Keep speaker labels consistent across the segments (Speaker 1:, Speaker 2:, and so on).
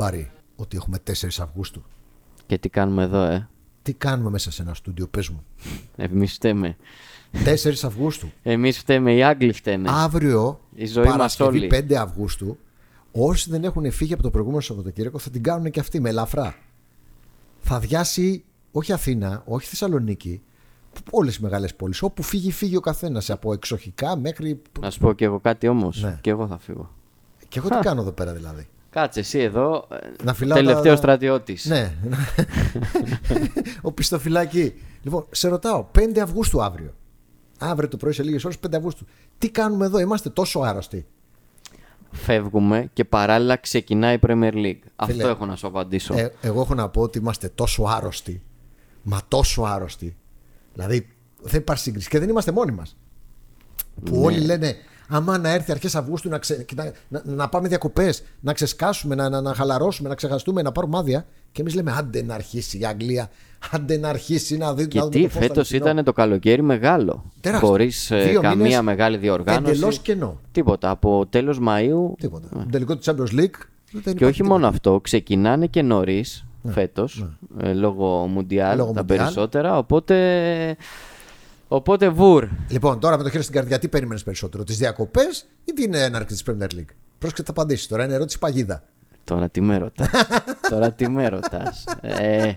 Speaker 1: χαμπάρι ότι έχουμε 4 Αυγούστου.
Speaker 2: Και τι κάνουμε εδώ, ε;
Speaker 1: Τι κάνουμε μέσα σε ένα στούντιο, πες μου.
Speaker 2: Εμείς φταίμε.
Speaker 1: 4 Αυγούστου.
Speaker 2: Εμείς φταίμε, οι Άγγλοι φταίνε.
Speaker 1: Αύριο,
Speaker 2: Η ζωή μας
Speaker 1: Παρασκευή
Speaker 2: όλη.
Speaker 1: 5 Αυγούστου, όσοι δεν έχουν φύγει από το προηγούμενο Σαββατοκύριακο θα την κάνουν και αυτοί με ελαφρά. Θα διάσει όχι Αθήνα, όχι Θεσσαλονίκη, όλες οι μεγάλες πόλεις. Όπου φύγει, φύγει ο καθένας. Από εξοχικά μέχρι.
Speaker 2: Να σου πω και εγώ κάτι όμως.
Speaker 1: Ναι.
Speaker 2: Και εγώ θα φύγω.
Speaker 1: Και εγώ τι κάνω εδώ πέρα δηλαδή;
Speaker 2: Κάτσε εσύ εδώ. ε,
Speaker 1: Να φυλάω
Speaker 2: Τελευταίος
Speaker 1: τα-
Speaker 2: στρατιώτης.
Speaker 1: Ναι. ο πιστοφυλακή. Λοιπόν, σε ρωτάω, 5 Αυγούστου αύριο. Αύριο το πρωί σε λίγες ώρες, 5 Αυγούστου. Τι κάνουμε εδώ, είμαστε τόσο άρρωστοι;
Speaker 2: Φεύγουμε και παράλληλα ξεκινάει η Premier League. Αυτό
Speaker 1: Φίλε,
Speaker 2: έχω να σου απαντήσω.
Speaker 1: Ε, εγώ έχω να πω ότι είμαστε τόσο άρρωστοι. Μα τόσο άρρωστοι. Δηλαδή δεν υπάρχει σύγκριση. Και δεν είμαστε μόνοι μας. Που
Speaker 2: Ναι.
Speaker 1: όλοι λένε, άμα να έρθει αρχές Αυγούστου να, ξε... και να, να, να πάμε διακοπές, να ξεσκάσουμε, να, να, να χαλαρώσουμε, να ξεχαστούμε, να πάρουμε άδεια. Και εμείς λέμε, άντε να αρχίσει η Αγγλία, άντε να αρχίσει να δει.
Speaker 2: Και
Speaker 1: να δούμε
Speaker 2: τι,
Speaker 1: το φως στο
Speaker 2: φέτος
Speaker 1: αληθινό».
Speaker 2: ήταν το καλοκαίρι μεγάλο.
Speaker 1: Τεράστιο.
Speaker 2: Χωρίς
Speaker 1: Δύο
Speaker 2: καμία
Speaker 1: μήνες
Speaker 2: μεγάλη διοργάνωση.
Speaker 1: Εντελώς κενό.
Speaker 2: Τίποτα. Από τέλος Μαΐου.
Speaker 1: Τίποτα. Το τελικό του Champions League. δεν
Speaker 2: Και
Speaker 1: υπάρχει
Speaker 2: όχι
Speaker 1: τίποτα.
Speaker 2: μόνο αυτό, ξεκινάνε και νωρίς φέτος, ε, λόγω Μουντιάλ
Speaker 1: Λόγω
Speaker 2: τα
Speaker 1: Μουντιάλ.
Speaker 2: περισσότερα. Οπότε. Οπότε βουρ.
Speaker 1: Λοιπόν, τώρα με το χέρι στην καρδιά, τι περίμενες περισσότερο, τις διακοπές ή την έναρξη της Premier League; Πρόσεχε θα απαντήσεις τώρα, είναι ερώτηση παγίδα.
Speaker 2: Τώρα τι με ρωτάς. Τώρα τι με ρωτάς. Ε,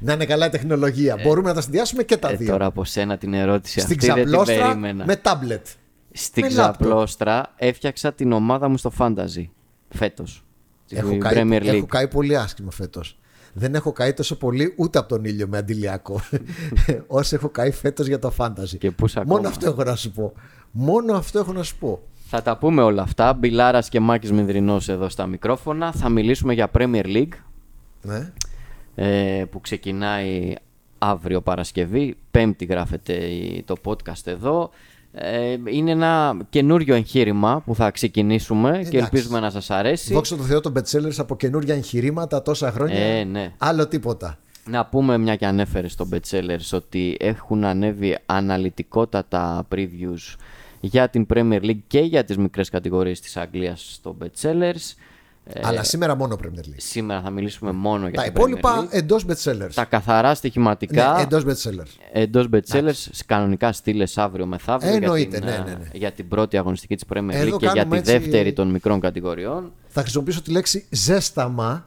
Speaker 1: Να είναι καλά η τεχνολογία. Μπορούμε να τα συνδυάσουμε και τα
Speaker 2: ε,
Speaker 1: δύο.
Speaker 2: τώρα από σένα την ερώτηση
Speaker 1: Στην
Speaker 2: αυτή δεν την
Speaker 1: ξαπλώστρα
Speaker 2: περίμενα.
Speaker 1: με τάμπλετ.
Speaker 2: Στην
Speaker 1: με λάπτοπ.
Speaker 2: ξαπλώστρα έφτιαξα την ομάδα μου στο Fantasy φέτος.
Speaker 1: Έχω
Speaker 2: Στην
Speaker 1: καεί,
Speaker 2: Premier League.
Speaker 1: έχω καεί πολύ άσχημα φέτος. Δεν έχω καεί τόσο πολύ ούτε από τον ήλιο με αντιλιακό. όσο έχω καεί φέτος για το fantasy.
Speaker 2: Και πούς
Speaker 1: Μόνο
Speaker 2: ακόμα.
Speaker 1: αυτό έχω να σου πω. Μόνο αυτό έχω να σου πω.
Speaker 2: Θα τα πούμε όλα αυτά. Μπιλάρας και Μάκης Μινδρινός εδώ στα μικρόφωνα. Θα μιλήσουμε για Premier League
Speaker 1: Ναι.
Speaker 2: ε, που ξεκινάει αύριο Παρασκευή. Πέμπτη γράφεται η- το podcast εδώ. Ε, είναι ένα καινούριο εγχείρημα που θα ξεκινήσουμε και
Speaker 1: Εντάξει.
Speaker 2: ελπίζουμε να σας αρέσει.
Speaker 1: Δόξα τω Θεώ των bestsellers από καινούργια εγχειρήματα τόσα χρόνια.
Speaker 2: Ε, ναι.
Speaker 1: Άλλο τίποτα.
Speaker 2: Να πούμε μια και ανέφερε στο Betsellers ότι έχουν ανέβει αναλυτικότατα previews για την Premier League και για τις μικρές κατηγορίες της Αγγλίας στο Betsellers. Ε,
Speaker 1: Αλλά σήμερα μόνο Premier League.
Speaker 2: σήμερα θα μιλήσουμε μόνο για
Speaker 1: Τα
Speaker 2: την
Speaker 1: υπόλοιπα
Speaker 2: Premier League.
Speaker 1: εντός bestsellers.
Speaker 2: Τα καθαρά στοιχηματικά
Speaker 1: Ναι, εντός bestsellers.
Speaker 2: εντός Betsellers σε κανονικά στείλε αύριο μεθαύριο για
Speaker 1: Εννοείται,
Speaker 2: την,
Speaker 1: ναι,
Speaker 2: ε,
Speaker 1: ναι, ναι.
Speaker 2: για την πρώτη αγωνιστική της Premier
Speaker 1: Εδώ
Speaker 2: League και για
Speaker 1: κάνουμε
Speaker 2: τη
Speaker 1: έτσι-
Speaker 2: δεύτερη των μικρών κατηγοριών.
Speaker 1: Θα χρησιμοποιήσω τη λέξη ζέσταμα.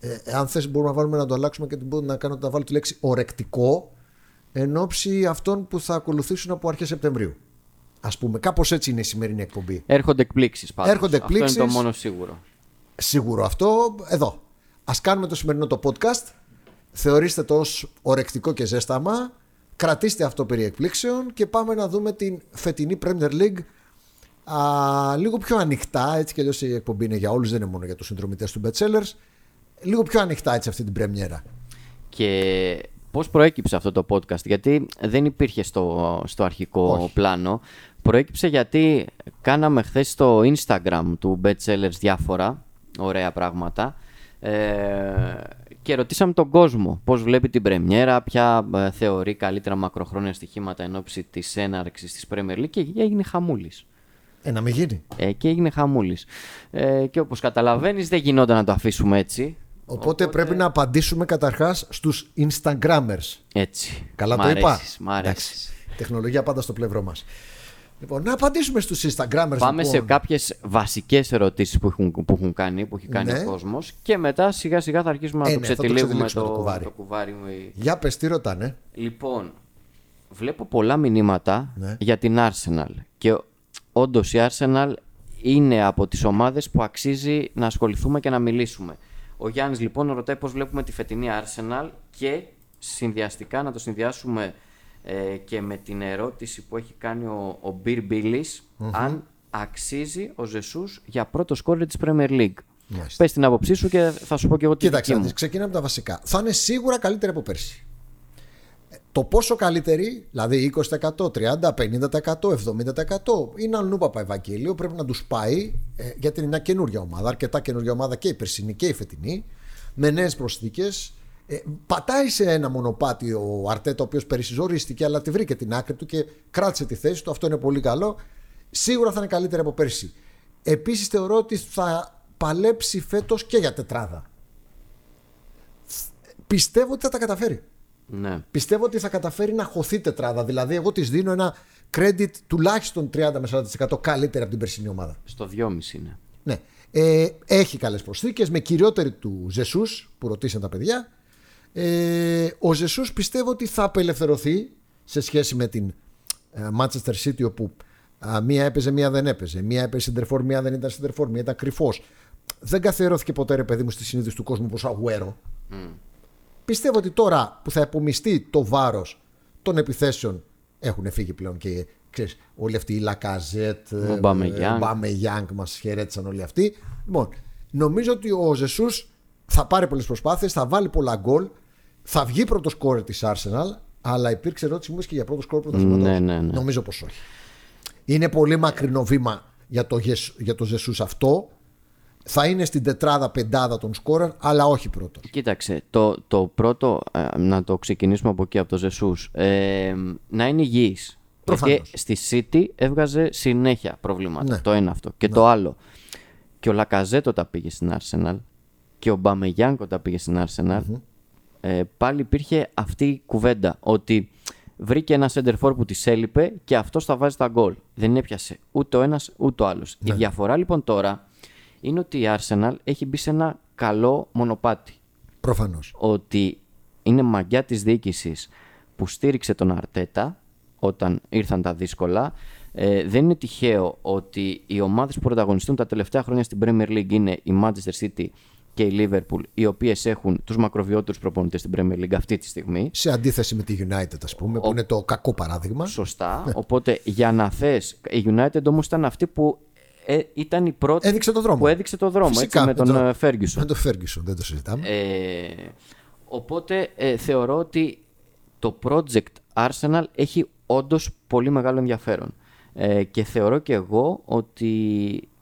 Speaker 1: Ε, αν θες μπορούμε να βάλουμε να το αλλάξουμε και την- να κάνω να βάλω τη λέξη ορεκτικό εν ώψη αυτών που θα ακολουθήσουν από αρχές Σεπτεμβρίου. Ας πούμε, κάπως έτσι είναι η σημερινή εκπομπή.
Speaker 2: Έρχονται εκπλήξεις πάντως.
Speaker 1: Έρχονται
Speaker 2: Αυτό είναι το
Speaker 1: εκπλήξεις.
Speaker 2: μόνο σίγουρο.
Speaker 1: Σίγουρο αυτό εδώ. Ας κάνουμε το σημερινό το podcast. Θεωρήστε το ως ορεκτικό και ζέσταμα. Κρατήστε αυτό περί εκπλήξεων και πάμε να δούμε την φετινή Premier League α, λίγο πιο ανοιχτά. Έτσι κι αλλιώς η εκπομπή είναι για όλους, δεν είναι μόνο για τους συνδρομητές του Bestsellers. Λίγο πιο ανοιχτά έτσι αυτή την πρεμιέρα.
Speaker 2: Και πώς προέκυψε αυτό το podcast, γιατί δεν υπήρχε στο, στο αρχικό
Speaker 1: Όχι.
Speaker 2: πλάνο. Προέκυψε γιατί κάναμε χθες στο Instagram του Bestsellers διάφορα ωραία πράγματα ε, και ρωτήσαμε τον κόσμο πώς βλέπει την πρεμιέρα, ποια ε, θεωρεί καλύτερα μακροχρόνια στοιχήματα εν ώψη της έναρξης της Premier League και έγινε χαμούλης.
Speaker 1: Ε, να μην γίνει.
Speaker 2: Ε, και έγινε χαμούλης. Ε, και όπως καταλαβαίνεις δεν γινόταν να το αφήσουμε έτσι.
Speaker 1: Οπότε, πρέπει να απαντήσουμε καταρχάς στους Instagrammers.
Speaker 2: Έτσι.
Speaker 1: Καλά
Speaker 2: Μ'
Speaker 1: το είπα.
Speaker 2: αρέσεις, μ' αρέσεις.
Speaker 1: Τεχνολογία πάντα στο πλευρό μας. Λοιπόν, να απαντήσουμε στους Instagrammers.
Speaker 2: Πάμε
Speaker 1: λοιπόν.
Speaker 2: σε κάποιες βασικές ερωτήσεις που έχουν, που έχουν κάνει, που έχει κάνει
Speaker 1: Ναι.
Speaker 2: ο κόσμος και μετά σιγά σιγά θα αρχίσουμε
Speaker 1: Ε,
Speaker 2: να το
Speaker 1: ναι, θα το
Speaker 2: ξετυλίγουμε
Speaker 1: ξετυλίξουμε
Speaker 2: το,
Speaker 1: το κουβάρι.
Speaker 2: το κουβάρι.
Speaker 1: Για πες τι ρωτάνε.
Speaker 2: Λοιπόν, βλέπω πολλά μηνύματα
Speaker 1: Ναι.
Speaker 2: για την Arsenal και όντως η Arsenal είναι από τις ομάδες που αξίζει να ασχοληθούμε και να μιλήσουμε. Ο Γιάννης λοιπόν ρωτάει πώς βλέπουμε τη φετινή Arsenal και συνδυαστικά να το συνδυάσουμε ε, και με την ερώτηση που έχει κάνει ο, ο Beer Billis αν αξίζει ο Ζεσούς για πρώτο σκόρερ της Premier League.
Speaker 1: Μάλιστα.
Speaker 2: Πες την άποψή σου και θα σου πω και εγώ τη
Speaker 1: Κοίταξε,
Speaker 2: δική
Speaker 1: να
Speaker 2: μου.
Speaker 1: δεις, ξεκινάμε από τα βασικά. Θα είναι σίγουρα καλύτερη από πέρσι. Ε, Το πόσο καλύτερη, δηλαδή 20%, 30%, 50%, 70% είναι αλλού παπα Ευαγγέλιο. Πρέπει να τους πάει ε, γιατί είναι μια καινούργια ομάδα, αρκετά καινούργια ομάδα και η περσινή και η φετινή, με νέες προσθήκες. Ε, πατάει σε ένα μονοπάτι ο Αρτέτα, ο οποίο πέρυσι ζορίστηκε, αλλά τη βρήκε την άκρη του και κράτησε τη θέση του. Αυτό είναι πολύ καλό. Σίγουρα θα είναι καλύτερη από πέρσι. Επίσης θεωρώ ότι θα παλέψει φέτος και για τετράδα. Πιστεύω ότι θα τα καταφέρει.
Speaker 2: Ναι.
Speaker 1: Πιστεύω ότι θα καταφέρει να χωθεί τετράδα. Δηλαδή, εγώ της δίνω ένα credit τουλάχιστον 30 με 40% καλύτερα από την περσινή ομάδα.
Speaker 2: Στο 2,5 είναι.
Speaker 1: Ναι. Ε, έχει καλές προσθήκες με κυριότερη του Ζεσού που ρωτήσαν τα παιδιά. Ε, ο Ζεσούς πιστεύω ότι θα απελευθερωθεί σε σχέση με την ε, Manchester City όπου α, μία έπαιζε, μία δεν έπαιζε. Μία έπαιζε σεντερφόρ, μία δεν ήταν σεντερφόρ, μία ήταν κρυφός. Δεν καθιερώθηκε ποτέ ρε παιδί μου στη συνείδηση του κόσμου όπω Αγουέρο. Πιστεύω ότι τώρα που θα επομιστεί το βάρος των επιθέσεων έχουν φύγει πλέον και ξέρεις, όλοι αυτοί οι Λακαζέτ,
Speaker 2: Ο Μπαμεγιάνγκ.
Speaker 1: Μπαμεγιάνγκ μας χαιρέτησαν όλοι αυτοί. Λοιπόν, νομίζω ότι ο Ζεσούς θα πάρει πολλές προσπάθειες, θα βάλει πολλά γκολ, θα βγει πρώτο σκόρ της Arsenal, αλλά υπήρξε ερώτηση μου και για πρώτο σκόρ πρωταθλήματο.
Speaker 2: Ναι, ναι, ναι.
Speaker 1: Νομίζω πως όχι. Είναι πολύ μακρινό βήμα για το, Γεσ- για το Ζεσούς αυτό. Θα είναι στην τετράδα πεντάδα των σκόρερ, αλλά όχι πρώτο.
Speaker 2: Κοίταξε, το, το πρώτο, ε, να το ξεκινήσουμε από εκεί, από το Ζεσούς, ε, να είναι υγιής.
Speaker 1: Προφανώς.
Speaker 2: Γιατί στη City έβγαζε συνέχεια προβλήματα.
Speaker 1: Ναι.
Speaker 2: Το ένα αυτό. Και το άλλο. Και ο Λακαζέτ όταν πήγε στην Arsenal και ο Μπαμεγιάνκ όταν πήγε στην Arsenal, ε, πάλι υπήρχε αυτή η κουβέντα ότι βρήκε ένα center for που της έλειπε και αυτός θα βάζει τα γκολ. Δεν έπιασε ούτε ο ένας ούτε ο άλλος. Η διαφορά λοιπόν τώρα είναι ότι η Arsenal έχει μπει σε ένα καλό μονοπάτι
Speaker 1: Προφανώς.
Speaker 2: ότι είναι μαγιά της διοίκησης που στήριξε τον Αρτέτα όταν ήρθαν τα δύσκολα. Ε, δεν είναι τυχαίο ότι οι ομάδες που πρωταγωνιστούν τα τελευταία χρόνια στην Premier League είναι η Manchester City και η Liverpool, οι οποίες έχουν τους μακροβιότερους προπονητές στην Premier League αυτή τη στιγμή.
Speaker 1: Σε αντίθεση με τη United, ας πούμε, που είναι το κακό παράδειγμα.
Speaker 2: Σωστά. Οπότε για να θες, η United όμως ήταν αυτή που ε, ήταν η πρώτη
Speaker 1: Έδειξε το δρόμο.
Speaker 2: που έδειξε το δρόμο
Speaker 1: Φυσικά,
Speaker 2: έτσι, με τον ε, Ferguson.
Speaker 1: Με τον Ferguson, δεν το συζητάμε.
Speaker 2: Ε, οπότε ε, θεωρώ ότι το project Arsenal έχει όντως πολύ μεγάλο ενδιαφέρον. Ε, και θεωρώ και εγώ ότι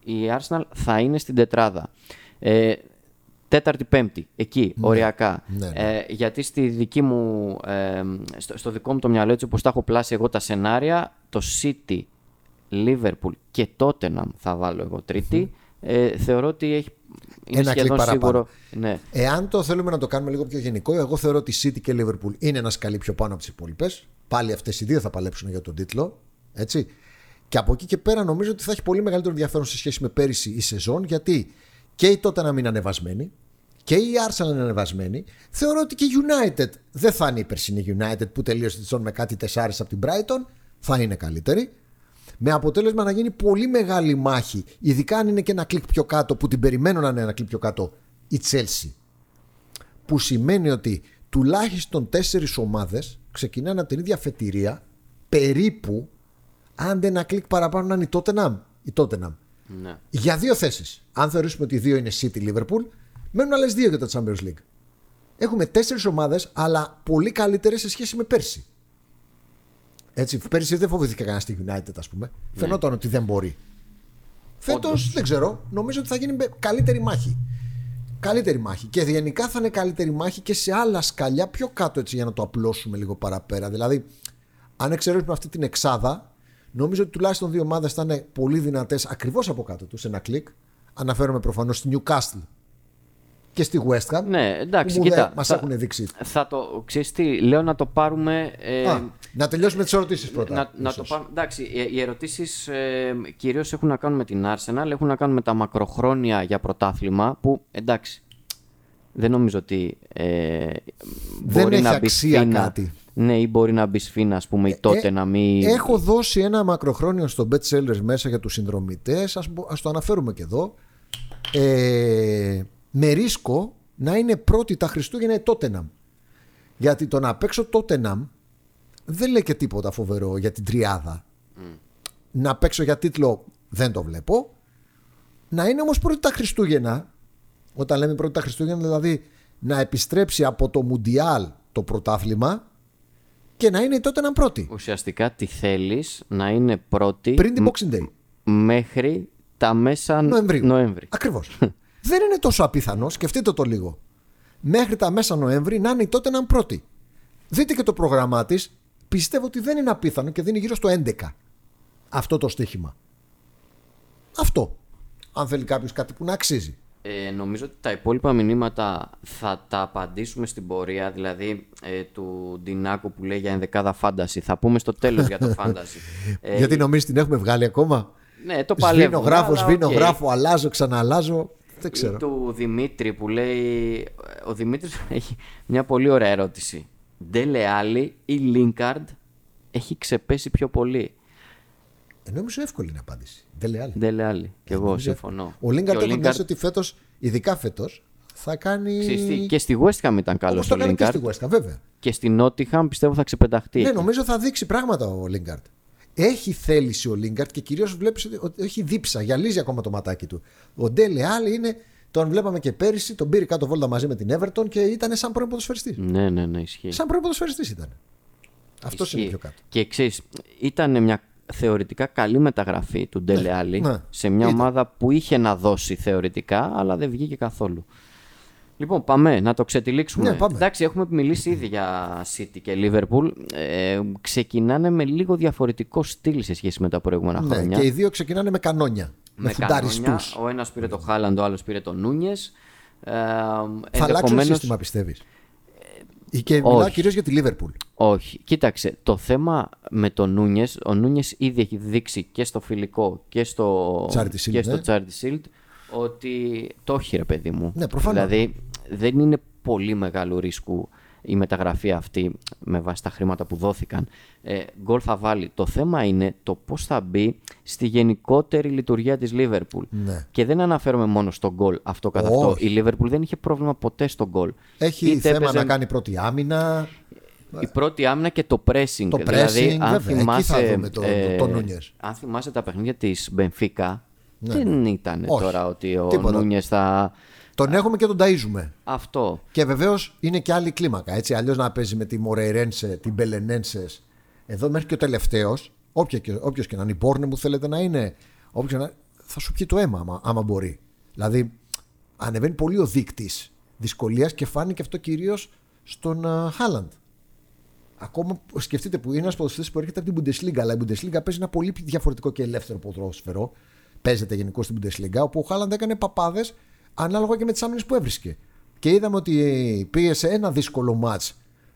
Speaker 2: η Arsenal θα είναι στην τετράδα. Ε, τέταρτη, πέμπτη, εκεί, οριακά.
Speaker 1: Ναι, ναι.
Speaker 2: Ε, γιατί στη δική μου, ε, στο, στο δικό μου το μυαλό, έτσι όπως τα έχω πλάσει εγώ τα σενάρια, το City, Liverpool και Tottenham θα βάλω εγώ τρίτη. Ε, θεωρώ ότι έχει, είναι
Speaker 1: Ένα κλικ
Speaker 2: σχεδόν
Speaker 1: παραπάνω.
Speaker 2: σίγουρο. Ναι.
Speaker 1: Εάν το θέλουμε να το κάνουμε λίγο πιο γενικό, εγώ θεωρώ ότι City και Liverpool είναι ένας σκαλί πιο πάνω από τις υπόλοιπες. Πάλι αυτές οι δύο θα παλέψουν για τον τίτλο. Έτσι. Και από εκεί και πέρα νομίζω ότι θα έχει πολύ μεγαλύτερο ενδιαφέρον σε σχέση με πέρυσι η σεζόν, γιατί και η Tottenham είναι ανεβασμένη και η Arsenal είναι ανεβασμένη. Θεωρώ ότι και η United δεν θα είναι η περσινή United που τελείωσε τη σεζόν με κάτι τεσσάρες από την Brighton. Θα είναι καλύτερη. Με αποτέλεσμα να γίνει πολύ μεγάλη μάχη, ειδικά αν είναι και ένα κλικ πιο κάτω, που την περιμένω να είναι ένα κλικ πιο κάτω, η Chelsea. Που σημαίνει ότι τουλάχιστον τέσσερις ομάδες ξεκινάνε από την ίδια αφετηρία, περίπου, αν δεν ένα κλικ παραπάνω να είναι η Tottenham. Η Tottenham.
Speaker 2: Ναι.
Speaker 1: Για δύο θέσεις. Αν θεωρήσουμε ότι οι δύο είναι City Liverpool, μένουν άλλες δύο για το Champions League. Έχουμε τέσσερις ομάδες, αλλά πολύ καλύτερες σε σχέση με πέρσι. Έτσι, πέρσι δεν φοβηθήκε κανένα στη United, ας πούμε. Φαινόταν ότι δεν μπορεί. Φέτος δεν ξέρω. Νομίζω ότι θα γίνει με καλύτερη μάχη. Καλύτερη μάχη. Και γενικά θα είναι καλύτερη μάχη και σε άλλα σκαλιά πιο κάτω έτσι για να το απλώσουμε λίγο παραπέρα. Δηλαδή, αν εξαιρέσουμε αυτή την εξάδα, νομίζω ότι τουλάχιστον δύο ομάδες θα είναι πολύ δυνατές ακριβώς από κάτω τους, σε ένα κλικ. Αναφέρομαι προφανώς στη Newcastle και στη West Ham.
Speaker 2: Ναι, εντάξει,
Speaker 1: που μου
Speaker 2: κοίτα.
Speaker 1: δεν μας
Speaker 2: θα-
Speaker 1: έχουν δείξει.
Speaker 2: Θα το ξέρεις τι, λέω να το πάρουμε. ε,
Speaker 1: Α, να τελειώσουμε τις ερωτήσεις πρώτα.
Speaker 2: να, να
Speaker 1: ίσως.
Speaker 2: το πάρουμε. Εντάξει, οι, οι ερωτήσεις ε, κυρίως έχουν να κάνουν με την Arsenal, έχουν να κάνουν με τα μακροχρόνια για πρωτάθλημα. Που εντάξει, δεν νομίζω ότι ε,
Speaker 1: Δεν
Speaker 2: μπορεί
Speaker 1: έχει
Speaker 2: να μπει
Speaker 1: αξία
Speaker 2: σφήνα.
Speaker 1: κάτι.
Speaker 2: Ναι, ή μπορεί να μπει σφήνα, ας πούμε, η τότε να μην.
Speaker 1: Έχω δώσει ένα μακροχρόνιο στο Bet Sellers μέσα για τους συνδρομητές ας, μπο- ας το αναφέρουμε και εδώ ε, με ρίσκο να είναι πρώτη τα Χριστούγεννα η Tottenham γιατί το να παίξω Tottenham δεν λέει και τίποτα φοβερό για την τριάδα να παίξω για τίτλο δεν το βλέπω να είναι όμως πρώτη τα Χριστούγεννα όταν λέμε πρώτη τα Χριστούγεννα δηλαδή να επιστρέψει από το Μουντιάλ το πρωτάθλημα και να είναι η Tottenham πρώτη
Speaker 2: Ουσιαστικά τι θέλεις να είναι πρώτη
Speaker 1: πριν την Boxing Day.
Speaker 2: μέχρι τα μέσα
Speaker 1: Νοεμβρίου.
Speaker 2: Νοέμβρη.
Speaker 1: Ακριβώς. δεν είναι τόσο απίθανος, σκεφτείτε το λίγο. Μέχρι τα μέσα Νοέμβρη να είναι η Tottenham πρώτη. Δείτε και το πρόγραμμά της. Πιστεύω ότι δεν είναι απίθανο και δίνει γύρω στο 11 αυτό το στοίχημα. Αυτό. Αν θέλει κάποιος κάτι που να αξίζει.
Speaker 2: Ε, νομίζω ότι τα υπόλοιπα μηνύματα θα τα απαντήσουμε στην πορεία, δηλαδή ε, του Ντινάκου που λέει για ενδεκάδα φάνταση. Θα πούμε στο τέλος για το φάνταση.
Speaker 1: Ε, Γιατί νομίζεις την έχουμε βγάλει ακόμα;
Speaker 2: Ναι, το παλεύουμε.
Speaker 1: Σβήνω, γράφω,
Speaker 2: αλλά
Speaker 1: σβήνω,
Speaker 2: οκ.
Speaker 1: γράφω, αλλάζω, ξαναλάζω. Δεν
Speaker 2: Ή
Speaker 1: ξέρω.
Speaker 2: του Δημήτρη που λέει. Ο Δημήτρης έχει μια πολύ ωραία ερώτηση. Ντέλε Άλλη ή Λίνκαρντ έχει ξεπέσει πιο πολύ;
Speaker 1: Ε, νομίζω εύκολη είναι η απάντηση. Δεν λέει άλλη.
Speaker 2: Ντέλε Άλλη. Και εγώ
Speaker 1: Νομίζω
Speaker 2: συμφωνώ.
Speaker 1: Ο Λίγκαρτ
Speaker 2: Και
Speaker 1: έχω νιώσει ότι φέτος, ειδικά φέτος, θα κάνει.
Speaker 2: ξέρεις τι, και στη West Ham ήταν καλός
Speaker 1: Όπως
Speaker 2: ο
Speaker 1: το έκανε και
Speaker 2: Λίνκαρντ.
Speaker 1: στη West Ham, βέβαια.
Speaker 2: Και στη Nottingham πιστεύω θα ξεπεταχτεί.
Speaker 1: Ναι,
Speaker 2: εκεί.
Speaker 1: νομίζω θα δείξει πράγματα ο Λίγκαρτ. Έχει θέληση ο Λίγκαρτ και κυρίως βλέπεις ότι έχει δίψα, γυαλίζει ακόμα το ματάκι του. Ο Ντέλε Άλλη είναι. Τον βλέπαμε και πέρυσι, τον πήρε κάτω βόλτα μαζί με την Everton και ήταν σαν πρώην ποδοσφαιριστής.
Speaker 2: Ναι, ναι, ναι, ισχύει.
Speaker 1: Σαν πρώην ποδοσφαιριστής ήταν. Αυτός είναι
Speaker 2: Ισχύει.
Speaker 1: πιο κάτω.
Speaker 2: Και ξέρεις, ήταν μια θεωρητικά καλή μεταγραφή του Ντέλε Άλλη
Speaker 1: ναι.
Speaker 2: σε μια
Speaker 1: Ήταν.
Speaker 2: ομάδα που είχε να δώσει θεωρητικά, αλλά δεν βγήκε καθόλου. Λοιπόν, πάμε να το ξετυλίξουμε.
Speaker 1: Ναι, πάμε.
Speaker 2: Εντάξει, έχουμε μιλήσει ήδη για City και Liverpool. Ε, ξεκινάνε με λίγο διαφορετικό στυλ σε σχέση με τα προηγούμενα
Speaker 1: Ναι,
Speaker 2: χρόνια.
Speaker 1: και οι δύο ξεκινάνε με κανόνια. Με,
Speaker 2: με
Speaker 1: φουνταριστούς.
Speaker 2: κανόνια. Ο ένας πήρε το Χάλαντ, ο άλλος πήρε το Νούνιες. Ε,
Speaker 1: Θα αλλάξουν
Speaker 2: ενδεχομένως-
Speaker 1: σύστημα, πιστεύεις; Και μιλάω
Speaker 2: όχι.
Speaker 1: κυρίως για τη Λίβερπουλ.
Speaker 2: Όχι. Κοίταξε, το θέμα με τον Νούνιες, ο Νούνιες ήδη έχει δείξει και στο φιλικό και στο
Speaker 1: Charity Shield,
Speaker 2: και στο
Speaker 1: ναι.
Speaker 2: Charity Shield ότι το έχει ρε παιδί μου.
Speaker 1: Ναι, προφανώς.
Speaker 2: Δηλαδή δεν είναι πολύ μεγάλο ρίσκου η μεταγραφή αυτή με βάση τα χρήματα που δόθηκαν. Ε, γκολ θα βάλει. Το θέμα είναι το πώς θα μπει στη γενικότερη λειτουργία της Liverpool.
Speaker 1: Ναι.
Speaker 2: Και δεν αναφέρομαι μόνο στο γκολ αυτό καθ' αυτό.
Speaker 1: Όχι.
Speaker 2: Η Liverpool δεν είχε πρόβλημα ποτέ στο γκολ.
Speaker 1: Έχει
Speaker 2: Είτε
Speaker 1: θέμα
Speaker 2: έπαιζε-
Speaker 1: να κάνει πρώτη άμυνα.
Speaker 2: η πρώτη άμυνα και το pressing.
Speaker 1: Το
Speaker 2: δηλαδή,
Speaker 1: pressing,
Speaker 2: αν
Speaker 1: βέβαια, εκεί
Speaker 2: θυμάσαι,
Speaker 1: θα δούμε το- το Νούνιες.
Speaker 2: Αν θυμάσαι τα παιχνίδια της Μπενφίκα, δεν ήταν
Speaker 1: Ναι, Όχι,
Speaker 2: τώρα ότι ο
Speaker 1: τίποτα.
Speaker 2: Νούνιες θα...
Speaker 1: Τον έχουμε και τον ταΐζουμε.
Speaker 2: Αυτό.
Speaker 1: Και βεβαίως είναι και άλλη κλίμακα. Έτσι, αλλιώς να παίζει με τη Μορεϊρένσε, την Μπελενένσε. Εδώ μέχρι και ο τελευταίος, όποιος και να είναι η Μπόρνε μου θέλετε να είναι, όποιος να... θα σου πιει το αίμα άμα, άμα μπορεί. Δηλαδή, ανεβαίνει πολύ ο δείκτης δυσκολίας και φάνηκε αυτό κυρίως στον α, Χάλαντ. Ακόμα που- σκεφτείτε που είναι ένας ποδοσφαιριστής που έρχεται από την Bundesliga, αλλά η Bundesliga παίζει ένα πολύ διαφορετικό και ελεύθερο ποδόσφαιρο. Παίζεται γενικώ στην Bundesliga, όπου ο Χάλαντ έκανε παπάδες ανάλογα και με τις άμυνες που έβρισκε. Και είδαμε ότι πήγε σε ένα δύσκολο match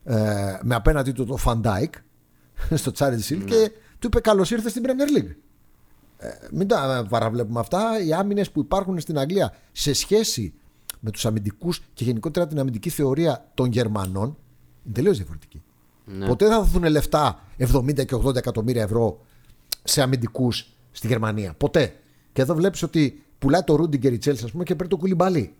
Speaker 1: ε, με απέναντί του το Van Dijk στο Charity Shield και του είπε καλώς ήρθες στην Premier League. Ε, μην τα παραβλέπουμε αυτά. Οι άμυνες που υπάρχουν στην Αγγλία σε σχέση με τους αμυντικούς και γενικότερα την αμυντική θεωρία των Γερμανών είναι τελείως διαφορετική.
Speaker 2: Ναι.
Speaker 1: Ποτέ δεν θα δοθούν λεφτά 70 και 80 εκατομμύρια ευρώ σε αμυντικούς στη Γερμανία. Ποτέ. Και εδώ βλέπεις ότι πουλάει το Ρούντιγκερ η Chelsea, ας πούμε, και παίρνει το κουλιμπαλί.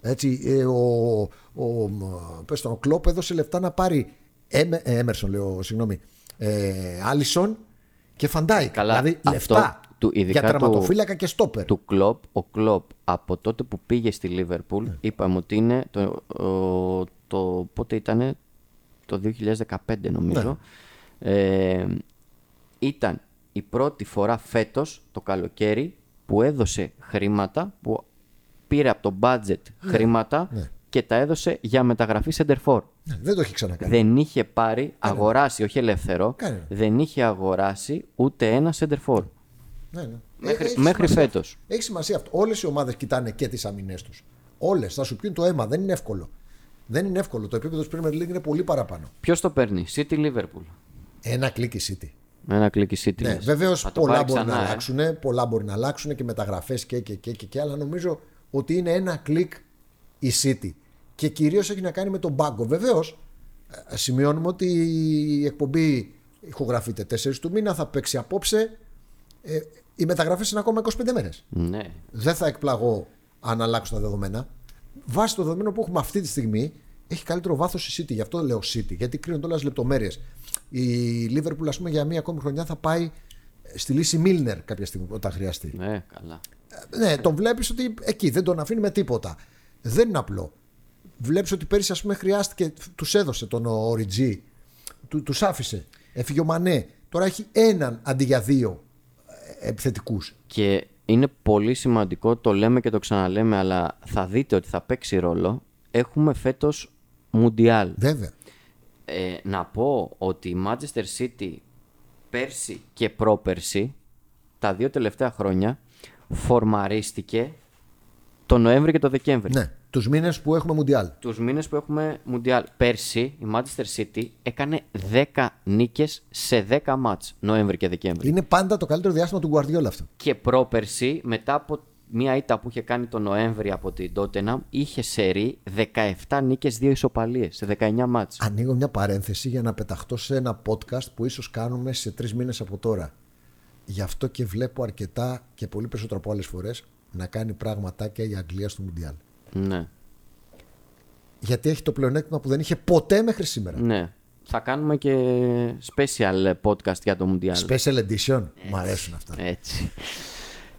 Speaker 1: Έτσι, ε, ο, ο, μ, πες τον, ο Κλόπ έδωσε λεφτά να πάρει Έμ, ε, Έμερσον, λέω, συγγνώμη, ε, Άλισον και Φαν Ντάικ.
Speaker 2: Καλά,
Speaker 1: δηλαδή
Speaker 2: αυτό
Speaker 1: λεφτά
Speaker 2: του- ειδικά
Speaker 1: για
Speaker 2: του-
Speaker 1: τερματοφύλακα και στόπερ.
Speaker 2: Του Κλόπ, ο Κλόπ από τότε που πήγε στη Λίβερπουλ,
Speaker 1: Ναι.
Speaker 2: είπαμε ότι είναι το, ο- το πότε ήτανε, το 2015 νομίζω,
Speaker 1: Ναι.
Speaker 2: ε, ήταν η πρώτη φορά φέτος το καλοκαίρι που έδωσε χρήματα, που πήρε από το budget χρήματα
Speaker 1: ναι.
Speaker 2: και τα έδωσε για μεταγραφή Σεντερφόρ.
Speaker 1: Ναι, δεν το έχει ξανακάνει.
Speaker 2: Δεν είχε πάρει, αγοράσει, όχι ελεύθερο,
Speaker 1: Κανένα.
Speaker 2: δεν είχε αγοράσει ούτε ένα Σεντερφόρ.
Speaker 1: Ναι, ναι.
Speaker 2: Μέχρι-
Speaker 1: έχει
Speaker 2: μέχρι
Speaker 1: σημασία
Speaker 2: φέτος.
Speaker 1: αυτό. Έχει σημασία αυτό. Όλες οι ομάδες κοιτάνε και τις αμυνές τους. Όλες. Θα σου πιούν το αίμα. Δεν είναι εύκολο. Δεν είναι εύκολο. Το επίπεδο της Premier League είναι πολύ παραπάνω.
Speaker 2: Ποιος το παίρνει, City Liverpool.
Speaker 1: Ένα κλικ η City.
Speaker 2: Ένα κλικ η City.
Speaker 1: Ναι,
Speaker 2: λες.
Speaker 1: βεβαίως
Speaker 2: Θα το
Speaker 1: πολλά
Speaker 2: πάρει
Speaker 1: μπορεί
Speaker 2: ξανά,
Speaker 1: να
Speaker 2: ε.
Speaker 1: αλλάξουν. Πολλά μπορεί να αλλάξουν και μεταγραφές και, και, και, και, και, αλλά νομίζω ότι είναι ένα κλικ η City. Και κυρίως έχει να κάνει με τον πάγκο. Βεβαίως, σημειώνουμε ότι η εκπομπή ηχογραφείται 4 του μήνα, θα παίξει απόψε. Ε, οι μεταγραφές είναι ακόμα 25 μέρες.
Speaker 2: Ναι.
Speaker 1: Δεν θα εκπλαγώ αν αλλάξουν τα δεδομένα. Βάσει το δεδομένο που έχουμε αυτή τη στιγμή, έχει καλύτερο βάθος η City. Γι' αυτό λέω City, γιατί κρίνονται όλες λεπτομέρειες. Η Liverpool, ας πούμε, για μία ακόμη χρονιά θα πάει στη λύση Μίλνερ κάποια στιγμή όταν χρειαστεί.
Speaker 2: Ναι, καλά.
Speaker 1: Ναι, τον βλέπεις ότι εκεί δεν τον αφήνει με τίποτα. Δεν είναι απλό. Βλέπεις ότι πέρυσι, ας πούμε, χρειάστηκε, τους έδωσε τον Οριτζή, του τους άφησε. Έφυγε ο Μανέ. Τώρα έχει έναν αντί για δύο επιθετικούς.
Speaker 2: Και είναι πολύ σημαντικό, το λέμε και το ξαναλέμε, αλλά θα δείτε ότι θα παίξει ρόλο. Έχουμε φέτος Μουντιάλ.
Speaker 1: Βέβαια.
Speaker 2: Ε, να πω ότι η Manchester City πέρσι και πρόπερσι, τα δύο τελευταία χρόνια, φορμαρίστηκε Το Νοέμβρη και το Δεκέμβρη.
Speaker 1: Ναι, τους μήνες που έχουμε Μουντιάλ.
Speaker 2: Τους μήνες που έχουμε Μουντιάλ. Πέρσι η Manchester City έκανε 10 νίκες σε 10 μάτς Νοέμβρη και Δεκέμβρη.
Speaker 1: Είναι πάντα το καλύτερο διάστημα του Guardiola αυτό.
Speaker 2: Και πρόπερσι, μετά από μια ήττα που είχε κάνει το Νοέμβρη από την Tottenham, είχε σερί 17 νίκες, 2 ισοπαλίες σε 19 μάτς.
Speaker 1: Ανοίγω μια παρένθεση για να πεταχτώ σε ένα podcast που ίσως κάνουμε σε τρεις μήνες από τώρα. Γι' αυτό και βλέπω αρκετά και πολύ περισσότερο από άλλες φορές να κάνει πραγματάκια η Αγγλία στο Μουντιάλ.
Speaker 2: Ναι.
Speaker 1: Γιατί έχει το πλεονέκτημα που δεν είχε ποτέ μέχρι σήμερα.
Speaker 2: ναι. Θα κάνουμε και special podcast για το Mundial.
Speaker 1: Special edition. Μ' αρέσουν αυτά.
Speaker 2: Έτσι.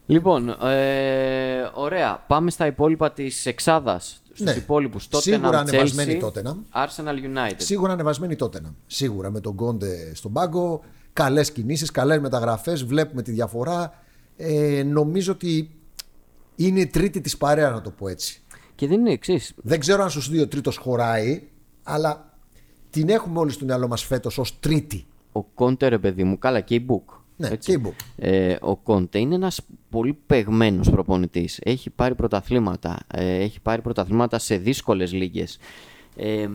Speaker 2: Λοιπόν, ε, ωραία. Πάμε στα υπόλοιπα της εξάδας. Στους
Speaker 1: Ναι.
Speaker 2: υπόλοιπους.
Speaker 1: Σίγουρα
Speaker 2: Tottenham,
Speaker 1: ανεβασμένη
Speaker 2: Chelsea,
Speaker 1: Tottenham.
Speaker 2: Arsenal United.
Speaker 1: Σίγουρα ανεβασμένη τότε. Σίγουρα με τον Κόντε στον πάγκο. Καλές κινήσεις, καλές μεταγραφές. Βλέπουμε τη διαφορά. Ε, νομίζω ότι είναι η τρίτη της παρέας, να το πω έτσι.
Speaker 2: Και δεν είναι εξής.
Speaker 1: Δεν ξέρω αν στους δύο τρίτος χωράει, αλλά την έχουμε όλοι στο μυαλό μας φέτος ως τρίτη.
Speaker 2: Ο Κόντε, ρε παιδί μου, καλά και η Book.
Speaker 1: Ναι,
Speaker 2: έτσι.
Speaker 1: και η Book.
Speaker 2: Ε, ο Κόντε είναι ένας πολύ παιγμένος προπονητής. Έχει πάρει πρωταθλήματα. Ε, έχει πάρει πρωταθλήματα σε δύσκολες λίγες. Ε,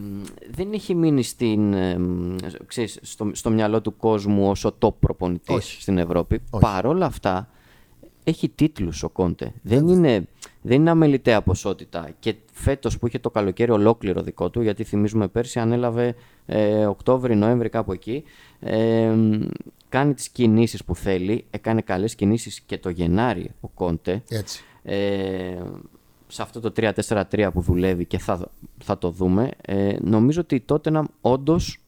Speaker 2: δεν έχει μείνει στην, ε, ξέρεις, στο, στο μυαλό του κόσμου ως ο top προπονητής
Speaker 1: Όχι.
Speaker 2: στην Ευρώπη. Παρ' όλα αυτά έχει τίτλους ο Κόντε. Δεν είναι, δεν είναι αμεληταία ποσότητα. Και φέτος που είχε το καλοκαίρι ολόκληρο δικό του, γιατί θυμίζουμε πέρσι ανέλαβε ε, Οκτώβρη, Νοέμβρη κάπου εκεί, ε, κάνει τις κινήσεις που θέλει, έκανε καλές κινήσεις και το Γενάρη ο Κόντε.
Speaker 1: Έτσι.
Speaker 2: Ε, σε αυτό το 3-4-3 που δουλεύει και θα, θα το δούμε, ε, νομίζω ότι η Tottenham όντως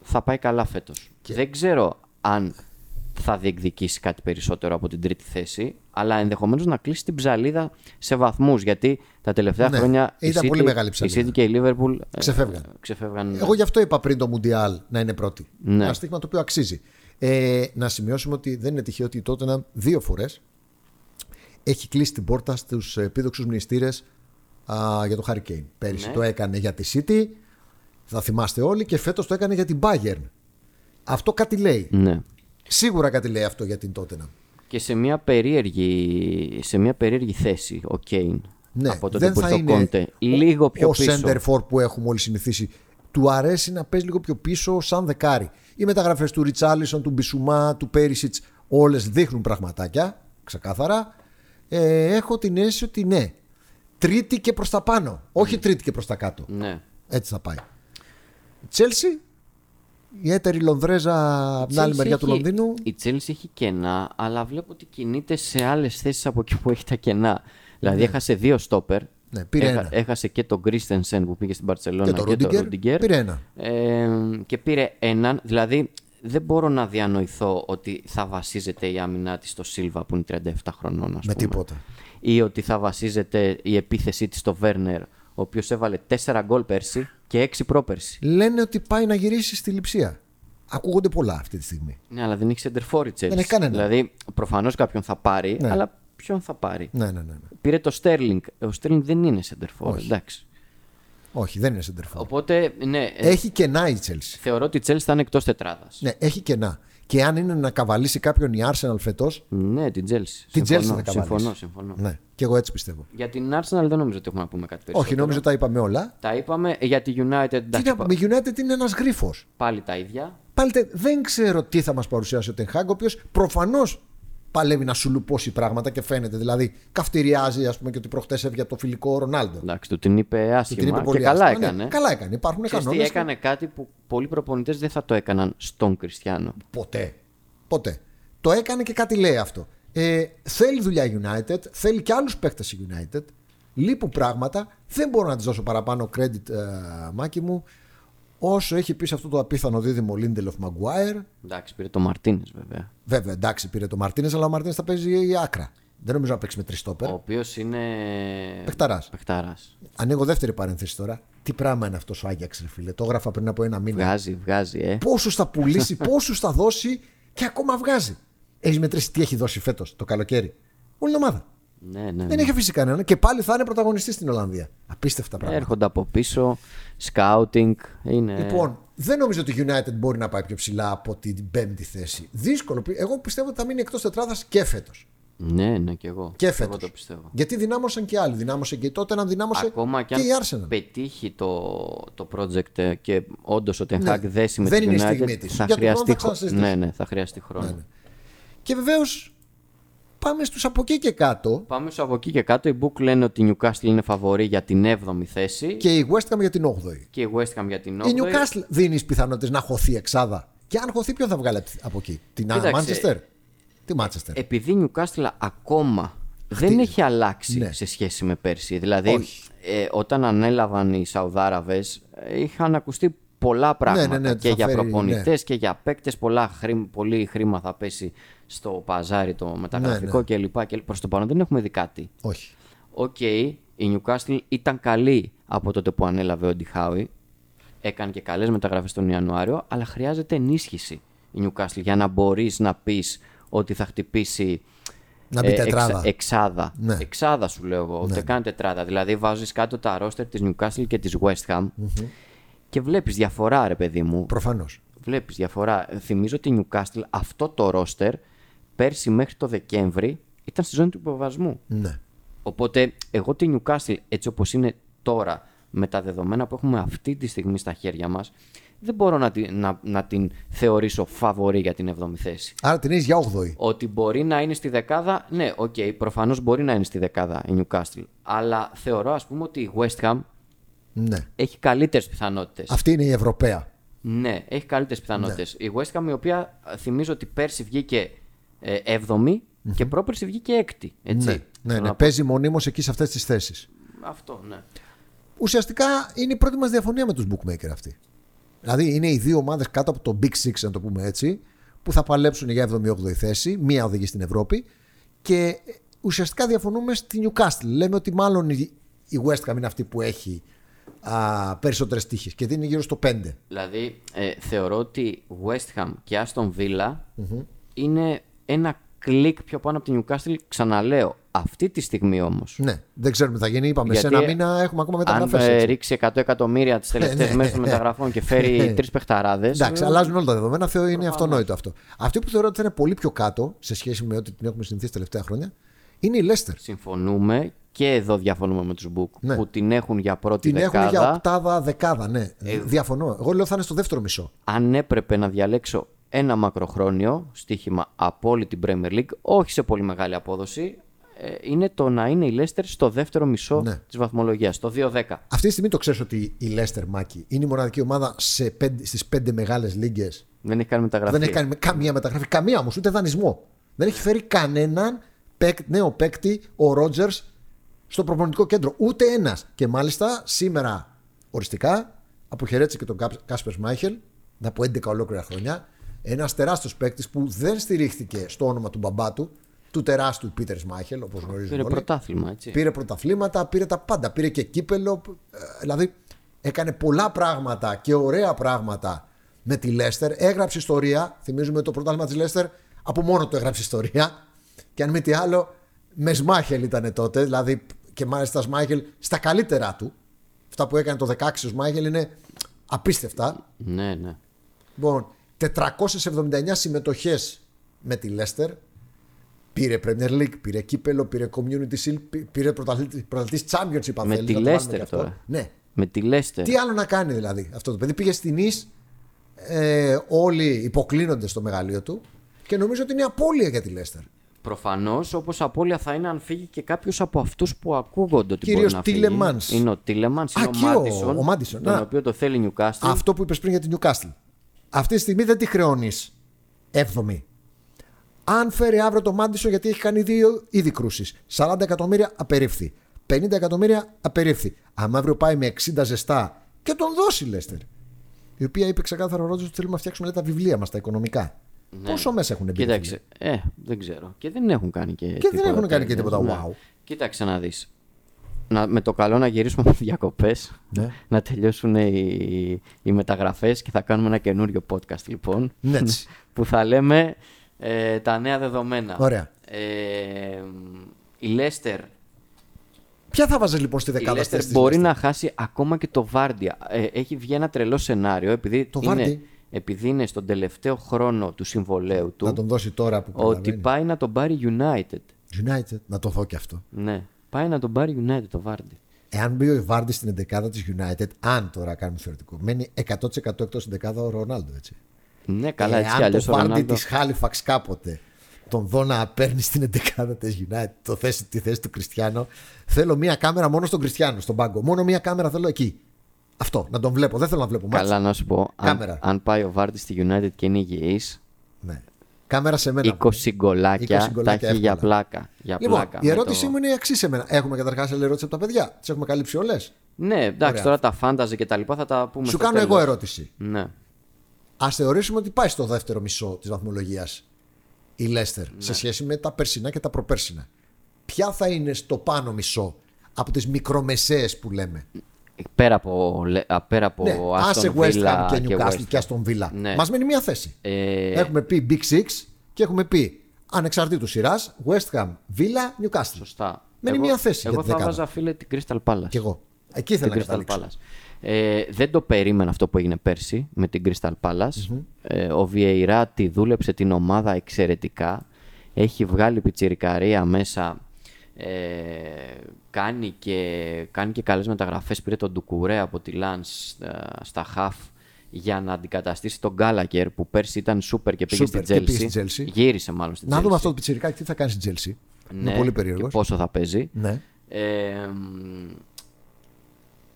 Speaker 2: θα πάει καλά φέτος. Δεν ξέρω αν θα διεκδικήσει κάτι περισσότερο από την τρίτη θέση, αλλά ενδεχομένως να κλείσει την ψαλίδα σε βαθμούς, γιατί τα τελευταία
Speaker 1: Ναι,
Speaker 2: χρόνια η
Speaker 1: ήταν
Speaker 2: City,
Speaker 1: πολύ μεγάλη
Speaker 2: η
Speaker 1: ψαλίδα.
Speaker 2: City και η Liverpool ε,
Speaker 1: Ξεφεύγαν.
Speaker 2: ξεφεύγαν.
Speaker 1: Εγώ γι' αυτό είπα πριν το Μουντιάλ να είναι πρώτη.
Speaker 2: Ναι.
Speaker 1: Ένα στίγμα το οποίο αξίζει. Ε, να σημειώσουμε ότι δεν είναι τυχαίο ότι η Tottenham δύο φορές έχει κλείσει την πόρτα στους επίδοξους μνηστήρες για το Hurricane. Πέρυσι
Speaker 2: Ναι.
Speaker 1: το έκανε για τη City, θα θυμάστε όλοι, και φέτος το έκανε για την Bayern. Αυτό κάτι λέει.
Speaker 2: Ναι.
Speaker 1: Σίγουρα κάτι λέει αυτό για την Tottenham.
Speaker 2: Και σε μια περίεργη, σε μια περίεργη θέση ο Κέιν
Speaker 1: Ναι,
Speaker 2: από τότε
Speaker 1: δεν
Speaker 2: που
Speaker 1: θα
Speaker 2: ήρθε ο
Speaker 1: είναι
Speaker 2: Κόντε. Λίγο πιο
Speaker 1: ο
Speaker 2: πίσω.
Speaker 1: center for που έχουμε όλοι συνηθίσει. Του αρέσει να παίζει λίγο πιο πίσω σαν δεκάρι. Οι μεταγραφές του Ριτσάλισον, του Μπισουμά, του Πέρισιτς, όλες δείχνουν πραγματάκια, ξεκάθαρα. Ε, έχω την αίσθηση ότι ναι. Τρίτη και προς τα πάνω. Όχι τρίτη και προς τα κάτω.
Speaker 2: Ναι.
Speaker 1: Έτσι θα πάει. Τσέλσι, η έτερη Λονδρέζα από την άλλη
Speaker 2: Chelsea
Speaker 1: μεριά του
Speaker 2: έχει-
Speaker 1: Λονδίνου.
Speaker 2: Η Chelsea έχει κενά, αλλά βλέπω ότι κινείται σε άλλες θέσεις από εκεί που έχει τα κενά. Δηλαδή έχασε δύο στόπερ.
Speaker 1: Ναι, πήρε ένα.
Speaker 2: Έχασε και τον Christensen που πήγε στην Παρσελόνα
Speaker 1: Και το
Speaker 2: και τον
Speaker 1: Rudiger.
Speaker 2: Rudiger.
Speaker 1: Πήρε ένα.
Speaker 2: Ε, και πήρε έναν. Δηλαδή δεν μπορώ να διανοηθώ ότι θα βασίζεται η άμυνά της στο Σίλβα που είναι 37 χρονών. Ας
Speaker 1: Με
Speaker 2: πούμε.
Speaker 1: τίποτα.
Speaker 2: Ή ότι θα βασίζεται η επίθεσή της στο Βέρνερ, ο οποίος έβαλε 4 γκολ πέρσι και 6 πρόπερσι.
Speaker 1: Λένε ότι πάει να γυρίσει στη λειψία. Ακούγονται πολλά αυτή τη στιγμή.
Speaker 2: Ναι, αλλά δεν έχει center for η Chelsea.
Speaker 1: Δεν έχει κανένα.
Speaker 2: Δηλαδή, προφανώς κάποιον θα πάρει,
Speaker 1: Ναι.
Speaker 2: αλλά ποιον θα πάρει;
Speaker 1: Ναι, ναι, ναι. ναι.
Speaker 2: Πήρε το Sterling. Ο Sterling δεν είναι center for.
Speaker 1: Όχι.
Speaker 2: Εντάξει.
Speaker 1: Όχι, δεν είναι center for.
Speaker 2: Οπότε, ναι, ε,
Speaker 1: Έχει κενά η Chelsea.
Speaker 2: θεωρώ ότι η Chelsea θα είναι εκτός τετράδας.
Speaker 1: Ναι, έχει κενά. Και αν είναι να καβαλήσει κάποιον η Arsenal φέτος.
Speaker 2: Ναι, την Chelsea.
Speaker 1: Την Chelsea
Speaker 2: Συμφωνώ,
Speaker 1: θα καβαλήσει.
Speaker 2: συμφωνώ, συμφωνώ.
Speaker 1: Ναι, και εγώ έτσι πιστεύω.
Speaker 2: Για την Arsenal δεν νομίζω ότι έχουμε να πούμε κάτι περισσότερο.
Speaker 1: Όχι, νομίζω τα είπαμε όλα.
Speaker 2: Τα είπαμε Ε, για τη United.
Speaker 1: Τι
Speaker 2: Εντάξει,
Speaker 1: να πούμε, η United είναι ένας γρίφος.
Speaker 2: πάλι τα ίδια.
Speaker 1: Πάλι τε- δεν ξέρω τι θα μας παρουσιάσει ο Τενχάγκ, ο οποίος προφανώς παλεύει να σου λουπώσει πράγματα και φαίνεται. Δηλαδή, καυτηριάζει, ας πούμε, και ότι προχτές έβγαινε από το φιλικό Ρονάλντο.
Speaker 2: Εντάξει, του την είπε άσχημα
Speaker 1: Την είπε
Speaker 2: και
Speaker 1: πολύ
Speaker 2: καλά
Speaker 1: άσχημα. Ναι,
Speaker 2: έκανε.
Speaker 1: καλά έκανε. Υπάρχουν
Speaker 2: Ξέρεις τι,
Speaker 1: κανόνες.
Speaker 2: έκανε κάτι που πολλοί προπονητές δεν θα το έκαναν στον Κριστιανό.
Speaker 1: Ποτέ. Ποτέ. Το έκανε και κάτι λέει αυτό. Ε, θέλει δουλειά η United, θέλει και άλλους παίκτες η United. Λείπουν πράγματα. Δεν μπορώ να της δώσω παραπάνω credit, ε, Μάκη μου, όσο έχει πει σε αυτό το απίθανο δίδυμο Lindelof Maguire.
Speaker 2: Εντάξει, πήρε το Μαρτίνες βέβαια.
Speaker 1: Βέβαια, εντάξει, πήρε το Μαρτίνες, αλλά ο Μαρτίνες θα παίζει η άκρα. Δεν νομίζω να παίξει με τρεις στόπερ.
Speaker 2: Ο οποίος είναι.
Speaker 1: Παιχταράς.
Speaker 2: Παιχταράς.
Speaker 1: Ανοίγω δεύτερη παρένθεση τώρα. Τι πράγμα είναι αυτός ο Άγιαξ, ρε φίλε. Το έγραφα πριν από ένα μήνα.
Speaker 2: Βγάζει, βγάζει, ε.
Speaker 1: Πόσους θα πουλήσει, πόσους θα δώσει και ακόμα βγάζει. Έχεις μετρήσει τι έχει δώσει φέτος το καλοκαίρι. Όλη την ομάδα.
Speaker 2: Ναι, ναι.
Speaker 1: Δεν
Speaker 2: ναι.
Speaker 1: έχει αφήσει κανένα και πάλι θα είναι πρωταγωνιστής στην Ολλανδία. Απίστευτα πράγματα.
Speaker 2: Έρχονται από πίσω, σκάουτινγκ. Είναι...
Speaker 1: Λοιπόν, δεν νομίζω ότι η United μπορεί να πάει πιο ψηλά από την πέμπτη θέση. Δύσκολο. Εγώ πιστεύω ότι θα μείνει εκτός τετράδας και φέτος.
Speaker 2: Ναι, ναι, και εγώ.
Speaker 1: Και
Speaker 2: Εγώ
Speaker 1: φέτος.
Speaker 2: το πιστεύω.
Speaker 1: Γιατί δυνάμωσαν και άλλοι. Δυνάμωσε και η Tottenham, δυνάμωσε
Speaker 2: Ακόμα και
Speaker 1: και
Speaker 2: αν
Speaker 1: η Arsenal.
Speaker 2: πετύχει το, το project ε, και όντως ο Ten
Speaker 1: Ναι.
Speaker 2: Hag δέσει με
Speaker 1: Δεν
Speaker 2: τη
Speaker 1: είναι η
Speaker 2: United,
Speaker 1: στιγμή της.
Speaker 2: θα
Speaker 1: Για τον
Speaker 2: χρειαστεί,
Speaker 1: χρόνο θα
Speaker 2: χρο-
Speaker 1: ξανασυζητήσουμε.
Speaker 2: ναι, ναι, θα χρειαστεί χρόνο.
Speaker 1: Ναι, ναι. Και βεβαίως πάμε στους από εκεί και κάτω.
Speaker 2: Πάμε στο από εκεί και κάτω. Οι Book λένε ότι η Newcastle είναι φαβορή για την 7η θέση και,
Speaker 1: Και η West Ham για την 8η.
Speaker 2: η West Ham για την 8η.
Speaker 1: Η Newcastle δίνεις πιθανότητες να χωθεί εξάδα. Και αν χωθεί, ποιον θα βγάλει από εκεί; Την
Speaker 2: Κοίταξε.
Speaker 1: Manchester; Τη Manchester.
Speaker 2: Επειδή η Newcastle ακόμα δεν έχει αλλάξει
Speaker 1: Ναι.
Speaker 2: σε σχέση με πέρσι. Δηλαδή,
Speaker 1: Όχι.
Speaker 2: ε, όταν ανέλαβαν οι Σαουδάραβες ε, είχαν ακουστεί πολλά πράγματα
Speaker 1: ναι, ναι,
Speaker 2: και
Speaker 1: θα
Speaker 2: για
Speaker 1: φέρει,
Speaker 2: προπονητές και για παίκτες πολλά χρήμα, πολύ χρήμα θα πέσει στο παζάρι το μεταγραφικό
Speaker 1: Ναι,
Speaker 2: κλπ. Και προς το παρόν δεν έχουμε δει κάτι.
Speaker 1: Όχι.
Speaker 2: Οκ, η Newcastle ήταν καλή από τότε που ανέλαβε ο Έντι Χάου. Έκανε και καλές μεταγραφές τον Ιανουάριο, αλλά χρειάζεται ενίσχυση η Newcastle για να μπορείς να πεις ότι θα χτυπήσει
Speaker 1: Να μπει
Speaker 2: ε,
Speaker 1: τετράδα.
Speaker 2: εξάδα.
Speaker 1: Ναι.
Speaker 2: Εξάδα σου λέω εγώ, ούτε καν τετράδα. Δηλαδή βάζεις κάτω τα ρόστερ της Newcastle και της West Ham και βλέπεις διαφορά ρε παιδί μου.
Speaker 1: Προφανώς.
Speaker 2: Βλέπεις διαφορά. Θυμίζω ότι η Newcastle αυτό το ρόστερ πέρσι μέχρι το Δεκέμβρη ήταν στη ζώνη του υποβασμού.
Speaker 1: Ναι.
Speaker 2: Οπότε εγώ τη Newcastle έτσι όπως είναι τώρα με τα δεδομένα που έχουμε αυτή τη στιγμή στα χέρια μας δεν μπορώ να, την- να, να την θεωρήσω φαβορή για την 7η θέση.
Speaker 1: Άρα την έχεις για 8η.
Speaker 2: Ότι μπορεί να είναι στη δεκάδα, ναι, οκ, προφανώς μπορεί να είναι στη δεκάδα η Newcastle. Αλλά θεωρώ ας πούμε ότι η West Ham
Speaker 1: Ναι.
Speaker 2: έχει καλύτερες πιθανότητες.
Speaker 1: Αυτή είναι η Ευρωπαία.
Speaker 2: Ναι, έχει καλύτερες πιθανότητες. Η West Ham η οποία ε, θυμίζω ότι πέρσι βγήκε ε, 7η και πρόπερσι βγήκε 6η. Έτσι.
Speaker 1: Ναι, ναι,
Speaker 2: Θέλω
Speaker 1: ναι.
Speaker 2: να πω.
Speaker 1: Παίζει μονίμως εκεί σε αυτές τις θέσεις.
Speaker 2: Αυτό, ναι.
Speaker 1: Ουσιαστικά είναι η πρώτη μας διαφωνία με τους bookmaker αυτή. Δηλαδή είναι οι δύο ομάδες κάτω από το Big Six, να το πούμε έτσι, που θα παλέψουν για 7η-8η θέση. Μία οδηγεί στην Ευρώπη. Και ουσιαστικά διαφωνούμε στη Newcastle. Λέμε ότι μάλλον η η West Ham είναι αυτή που έχει α, περισσότερες τύχες και δίνει γύρω στο 5.
Speaker 2: Δηλαδή, ε, θεωρώ ότι West Ham και Aston Villa είναι ένα κλικ πιο πάνω από την Newcastle. Ξαναλέω, αυτή τη στιγμή όμως.
Speaker 1: Ναι, δεν ξέρουμε τι θα γίνει. Είπαμε σε
Speaker 2: Γιατί
Speaker 1: ένα μήνα έχουμε ακόμα
Speaker 2: Αν
Speaker 1: μεταγραφές.
Speaker 2: ε, ρίξει 100 εκατομμύρια τις τελευταίε
Speaker 1: ναι,
Speaker 2: μέρες των
Speaker 1: ναι.
Speaker 2: μεταγραφών και φέρει τρεις παιχταράδες.
Speaker 1: Εντάξει, αλλάζουν όλα τα δεδομένα. Θεω είναι αυτονόητο αυτό. Αυτή που θεωρώ ότι θα είναι πολύ πιο κάτω σε σχέση με ό,τι την έχουμε συνηθίσει τα τελευταία χρόνια είναι η Leicester.
Speaker 2: Συμφωνούμε και εδώ διαφωνούμε με τους Book
Speaker 1: Ναι.
Speaker 2: που την έχουν για πρώτη
Speaker 1: Την
Speaker 2: δεκάδα.
Speaker 1: έχουν για οκτάδα, δεκάδα, ναι. Διαφωνώ. Εγώ λέω θα είναι στο δεύτερο μισό.
Speaker 2: Αν έπρεπε να διαλέξω ένα μακροχρόνιο στοίχημα από όλη την Premier League, όχι σε πολύ μεγάλη απόδοση, ε, είναι το να είναι η Leicester στο δεύτερο μισό
Speaker 1: Ναι.
Speaker 2: της βαθμολογίας, το 2-10.
Speaker 1: Αυτή τη στιγμή το ξέρεις ότι η Leicester Μάκη είναι η μοναδική ομάδα σε πέντε, στις πέντε μεγάλες λίγκες
Speaker 2: Δεν έχει κάνει μεταγραφή.
Speaker 1: Δεν έχει κάνει με καμία μεταγραφή, καμία όμως, ούτε δανεισμό. Δεν έχει φέρει κανέναν παίκ- νέο παίκτη ο Ρότζερς στο προπονητικό κέντρο. Ούτε ένας. Και μάλιστα σήμερα οριστικά αποχαιρέτησε και τον Κάπ- Κάσπερ Σμάιχελ μετά από 11 ολόκληρα χρόνια. Ένας τεράστιος παίκτης που δεν στηρίχθηκε στο όνομα του μπαμπά του, του τεράστιου Πίτερ Μάιχελ, όπως γνωρίζουμε.
Speaker 2: Πήρε
Speaker 1: όλοι.
Speaker 2: πρωτάθλημα, έτσι.
Speaker 1: Πήρε πρωταθλήματα, πήρε τα πάντα. Πήρε και κύπελο. ε, Δηλαδή έκανε πολλά πράγματα και ωραία πράγματα με τη Λέστερ. Έγραψε ιστορία. Θυμίζουμε ότι το πρωτάθλημα της Λέστερ από μόνο του έγραψε ιστορία. Και αν μη τι άλλο, με Σμάχελ ήταν τότε. Δηλαδή και μάλιστα Σμάχελ στα καλύτερά του. Αυτά που έκανε το 16 ο Σμάχελ είναι απίστευτα.
Speaker 2: Ναι, ναι.
Speaker 1: Λοιπόν, 479 συμμετοχές με τη Leicester. Πήρε Premier League, πήρε κύπελο, πήρε Community Shield, πή- πήρε πρωταθλητής Championship. αν
Speaker 2: Με
Speaker 1: θέλεις,
Speaker 2: τη
Speaker 1: να το βάλουμε
Speaker 2: Leicester
Speaker 1: και αυτό.
Speaker 2: τώρα.
Speaker 1: Ναι.
Speaker 2: Με τη Leicester.
Speaker 1: Τι άλλο να κάνει δηλαδή αυτό το παιδί. Πήγε στην Ις, ε, όλοι υποκλίνονται στο μεγαλείο του και νομίζω ότι είναι απώλεια για τη Leicester.
Speaker 2: Προφανώς, όπως απώλεια θα είναι αν φύγει και κάποιος από αυτούς που ακούγονται ότι
Speaker 1: Κυρίως
Speaker 2: μπορεί να φύγει.
Speaker 1: Tielemans.
Speaker 2: Είναι ο Τίλεμαν,
Speaker 1: Α,
Speaker 2: είναι
Speaker 1: και
Speaker 2: ο
Speaker 1: ο-
Speaker 2: Μάντισον.
Speaker 1: ο Μάντισον,
Speaker 2: Τον
Speaker 1: να.
Speaker 2: οποίο το θέλει η Newcastle.
Speaker 1: Αυτό που είπες πριν για την Newcastle. Αυτή τη στιγμή δεν τη χρεώνεις 7η. Αν φέρει αύριο το Μάντισο, γιατί έχει κάνει δύο ήδη κρούσεις. 40 εκατομμύρια απερίφθη. 50 εκατομμύρια απερίφθη. Αν αύριο πάει με 60 ζεστά και τον δώσει η Λέστερ. Η οποία είπε ξεκάθαρα ο Ρότζο ότι θέλουμε να φτιάξουμε λέει, τα βιβλία μας, τα οικονομικά. Πόσο μέσα έχουν μπει. τα βιβλία;
Speaker 2: Κοίταξε, ε, δεν ξέρω. Και δεν έχουν κάνει και.
Speaker 1: Και δεν έχουν κάνει και
Speaker 2: τέτοια.
Speaker 1: τίποτα wow.
Speaker 2: Κοίταξε να δεις. Να, με το καλό να γυρίσουμε από διακοπές.
Speaker 1: Ναι.
Speaker 2: Να τελειώσουν οι, οι μεταγραφές και θα κάνουμε ένα καινούριο podcast λοιπόν.
Speaker 1: Ναι, έτσι.
Speaker 2: που θα λέμε ε, τα νέα δεδομένα.
Speaker 1: Ωραία.
Speaker 2: Ε, η Λέστερ
Speaker 1: Ποια θα βάζε λοιπόν στη
Speaker 2: η
Speaker 1: δεκάδα
Speaker 2: Leicester
Speaker 1: θέση της
Speaker 2: μπορεί
Speaker 1: Leicester?
Speaker 2: να χάσει ακόμα και το Βάρντια. Ε, έχει βγει ένα τρελό σενάριο επειδή,
Speaker 1: Το
Speaker 2: είναι,
Speaker 1: Βάρντι;
Speaker 2: επειδή είναι στον τελευταίο χρόνο του συμβολέου του
Speaker 1: να τον δώσει τώρα που
Speaker 2: ότι
Speaker 1: προλαβαίνει.
Speaker 2: πάει να τον πάρει United.
Speaker 1: United, να το δω και αυτό.
Speaker 2: Ναι. Πάει να τον πάρει United το Βάρντι.
Speaker 1: Εάν μπει ο Βάρντι στην 11 της United, αν τώρα κάνουμε θεωρητικό, μένει 100% εκτός στην 11 ο Ρονάλντο, έτσι.
Speaker 2: Ναι, καλά, έτσι κι
Speaker 1: Εάν
Speaker 2: αλλιώς
Speaker 1: το
Speaker 2: ο
Speaker 1: Βάρντι
Speaker 2: Ρονάλντο.
Speaker 1: της Χάλιφαξ κάποτε τον δω να παίρνει στην 11 της United, το θέση, τη θέση του Κριστιανό, θέλω μία κάμερα μόνο στον Κριστιανό, στον πάγκο. Μόνο μία κάμερα θέλω εκεί. Αυτό, να τον βλέπω. Δεν θέλω να βλέπω μάτς.
Speaker 2: Καλά, να σου πω. Αν,
Speaker 1: Κάμερα.
Speaker 2: αν πάει ο Βάρντι στη United και είναι υγιής,
Speaker 1: Ναι. Κάμερα σε μένα.
Speaker 2: 20 γκολάκια
Speaker 1: 20
Speaker 2: τα
Speaker 1: γκολάκια
Speaker 2: έχει για
Speaker 1: εύκολα.
Speaker 2: πλάκα. Για
Speaker 1: Λοιπόν,
Speaker 2: πλάκα
Speaker 1: η
Speaker 2: με
Speaker 1: ερώτησή
Speaker 2: το-
Speaker 1: μου είναι η εξής σε μένα. Έχουμε καταρχάς άλλη ερώτηση από τα παιδιά. Τις έχουμε καλύψει όλες;
Speaker 2: Ναι, εντάξει,
Speaker 1: Ωραία.
Speaker 2: τώρα τα φάνταζε και τα λοιπά θα τα πούμε
Speaker 1: Σου
Speaker 2: στο
Speaker 1: κάνω
Speaker 2: τέλος.
Speaker 1: εγώ ερώτηση.
Speaker 2: Ναι.
Speaker 1: Α θεωρήσουμε ότι πάει στο δεύτερο μισό της βαθμολογίας η Λέστερ σε σχέση με τα περσινά και τα προπέρσινα. Ποια θα είναι στο πάνω μισό από τις μικρομεσαίες που λέμε;
Speaker 2: Πέρα από, λε- α, πέρα από
Speaker 1: ναι,
Speaker 2: Aston
Speaker 1: άσε West
Speaker 2: Villa
Speaker 1: Ham και Newcastle
Speaker 2: West
Speaker 1: και Aston Villa.
Speaker 2: Ναι.
Speaker 1: Μας μένει μία θέση.
Speaker 2: Ε,
Speaker 1: Έχουμε πει Big Six και έχουμε πει ανεξαρτήτου σειράς West Ham, Villa, Newcastle.
Speaker 2: Σωστά.
Speaker 1: Μένει
Speaker 2: Εγώ-
Speaker 1: μία θέση
Speaker 2: Εγώ
Speaker 1: για τη
Speaker 2: θα
Speaker 1: δεκάδα.
Speaker 2: βάζα φίλε την Crystal Palace.
Speaker 1: Κι εγώ. Εκεί ήθελα
Speaker 2: την
Speaker 1: να
Speaker 2: Crystal
Speaker 1: καταλήξω.
Speaker 2: Palace. Ε, δεν το περίμενα αυτό που έγινε πέρσι με την Crystal Palace. Ε, ο Βιεϊρά τη δούλεψε την ομάδα εξαιρετικά. Έχει βγάλει πιτσιρικαρία μέσα. Ε, κάνει, και, κάνει και καλές μεταγραφές. Πήρε τον Ντουκουρέ από τη Lens ε, στα Χαφ για να αντικαταστήσει τον Γκάλακερ που πέρσι ήταν σούπερ και πήγε
Speaker 1: Σούπερ
Speaker 2: στη
Speaker 1: και πήγε
Speaker 2: Chelsea.
Speaker 1: στη Chelsea.
Speaker 2: Γύρισε μάλλον στη
Speaker 1: Να
Speaker 2: Chelsea.
Speaker 1: δούμε αυτό το πιτσιρικάκι τι θα κάνει στην Chelsea. Είμαι
Speaker 2: Ναι,
Speaker 1: πολύ
Speaker 2: και
Speaker 1: περίεργος.
Speaker 2: πόσο θα παίζει.
Speaker 1: Ναι.
Speaker 2: Ε, μ,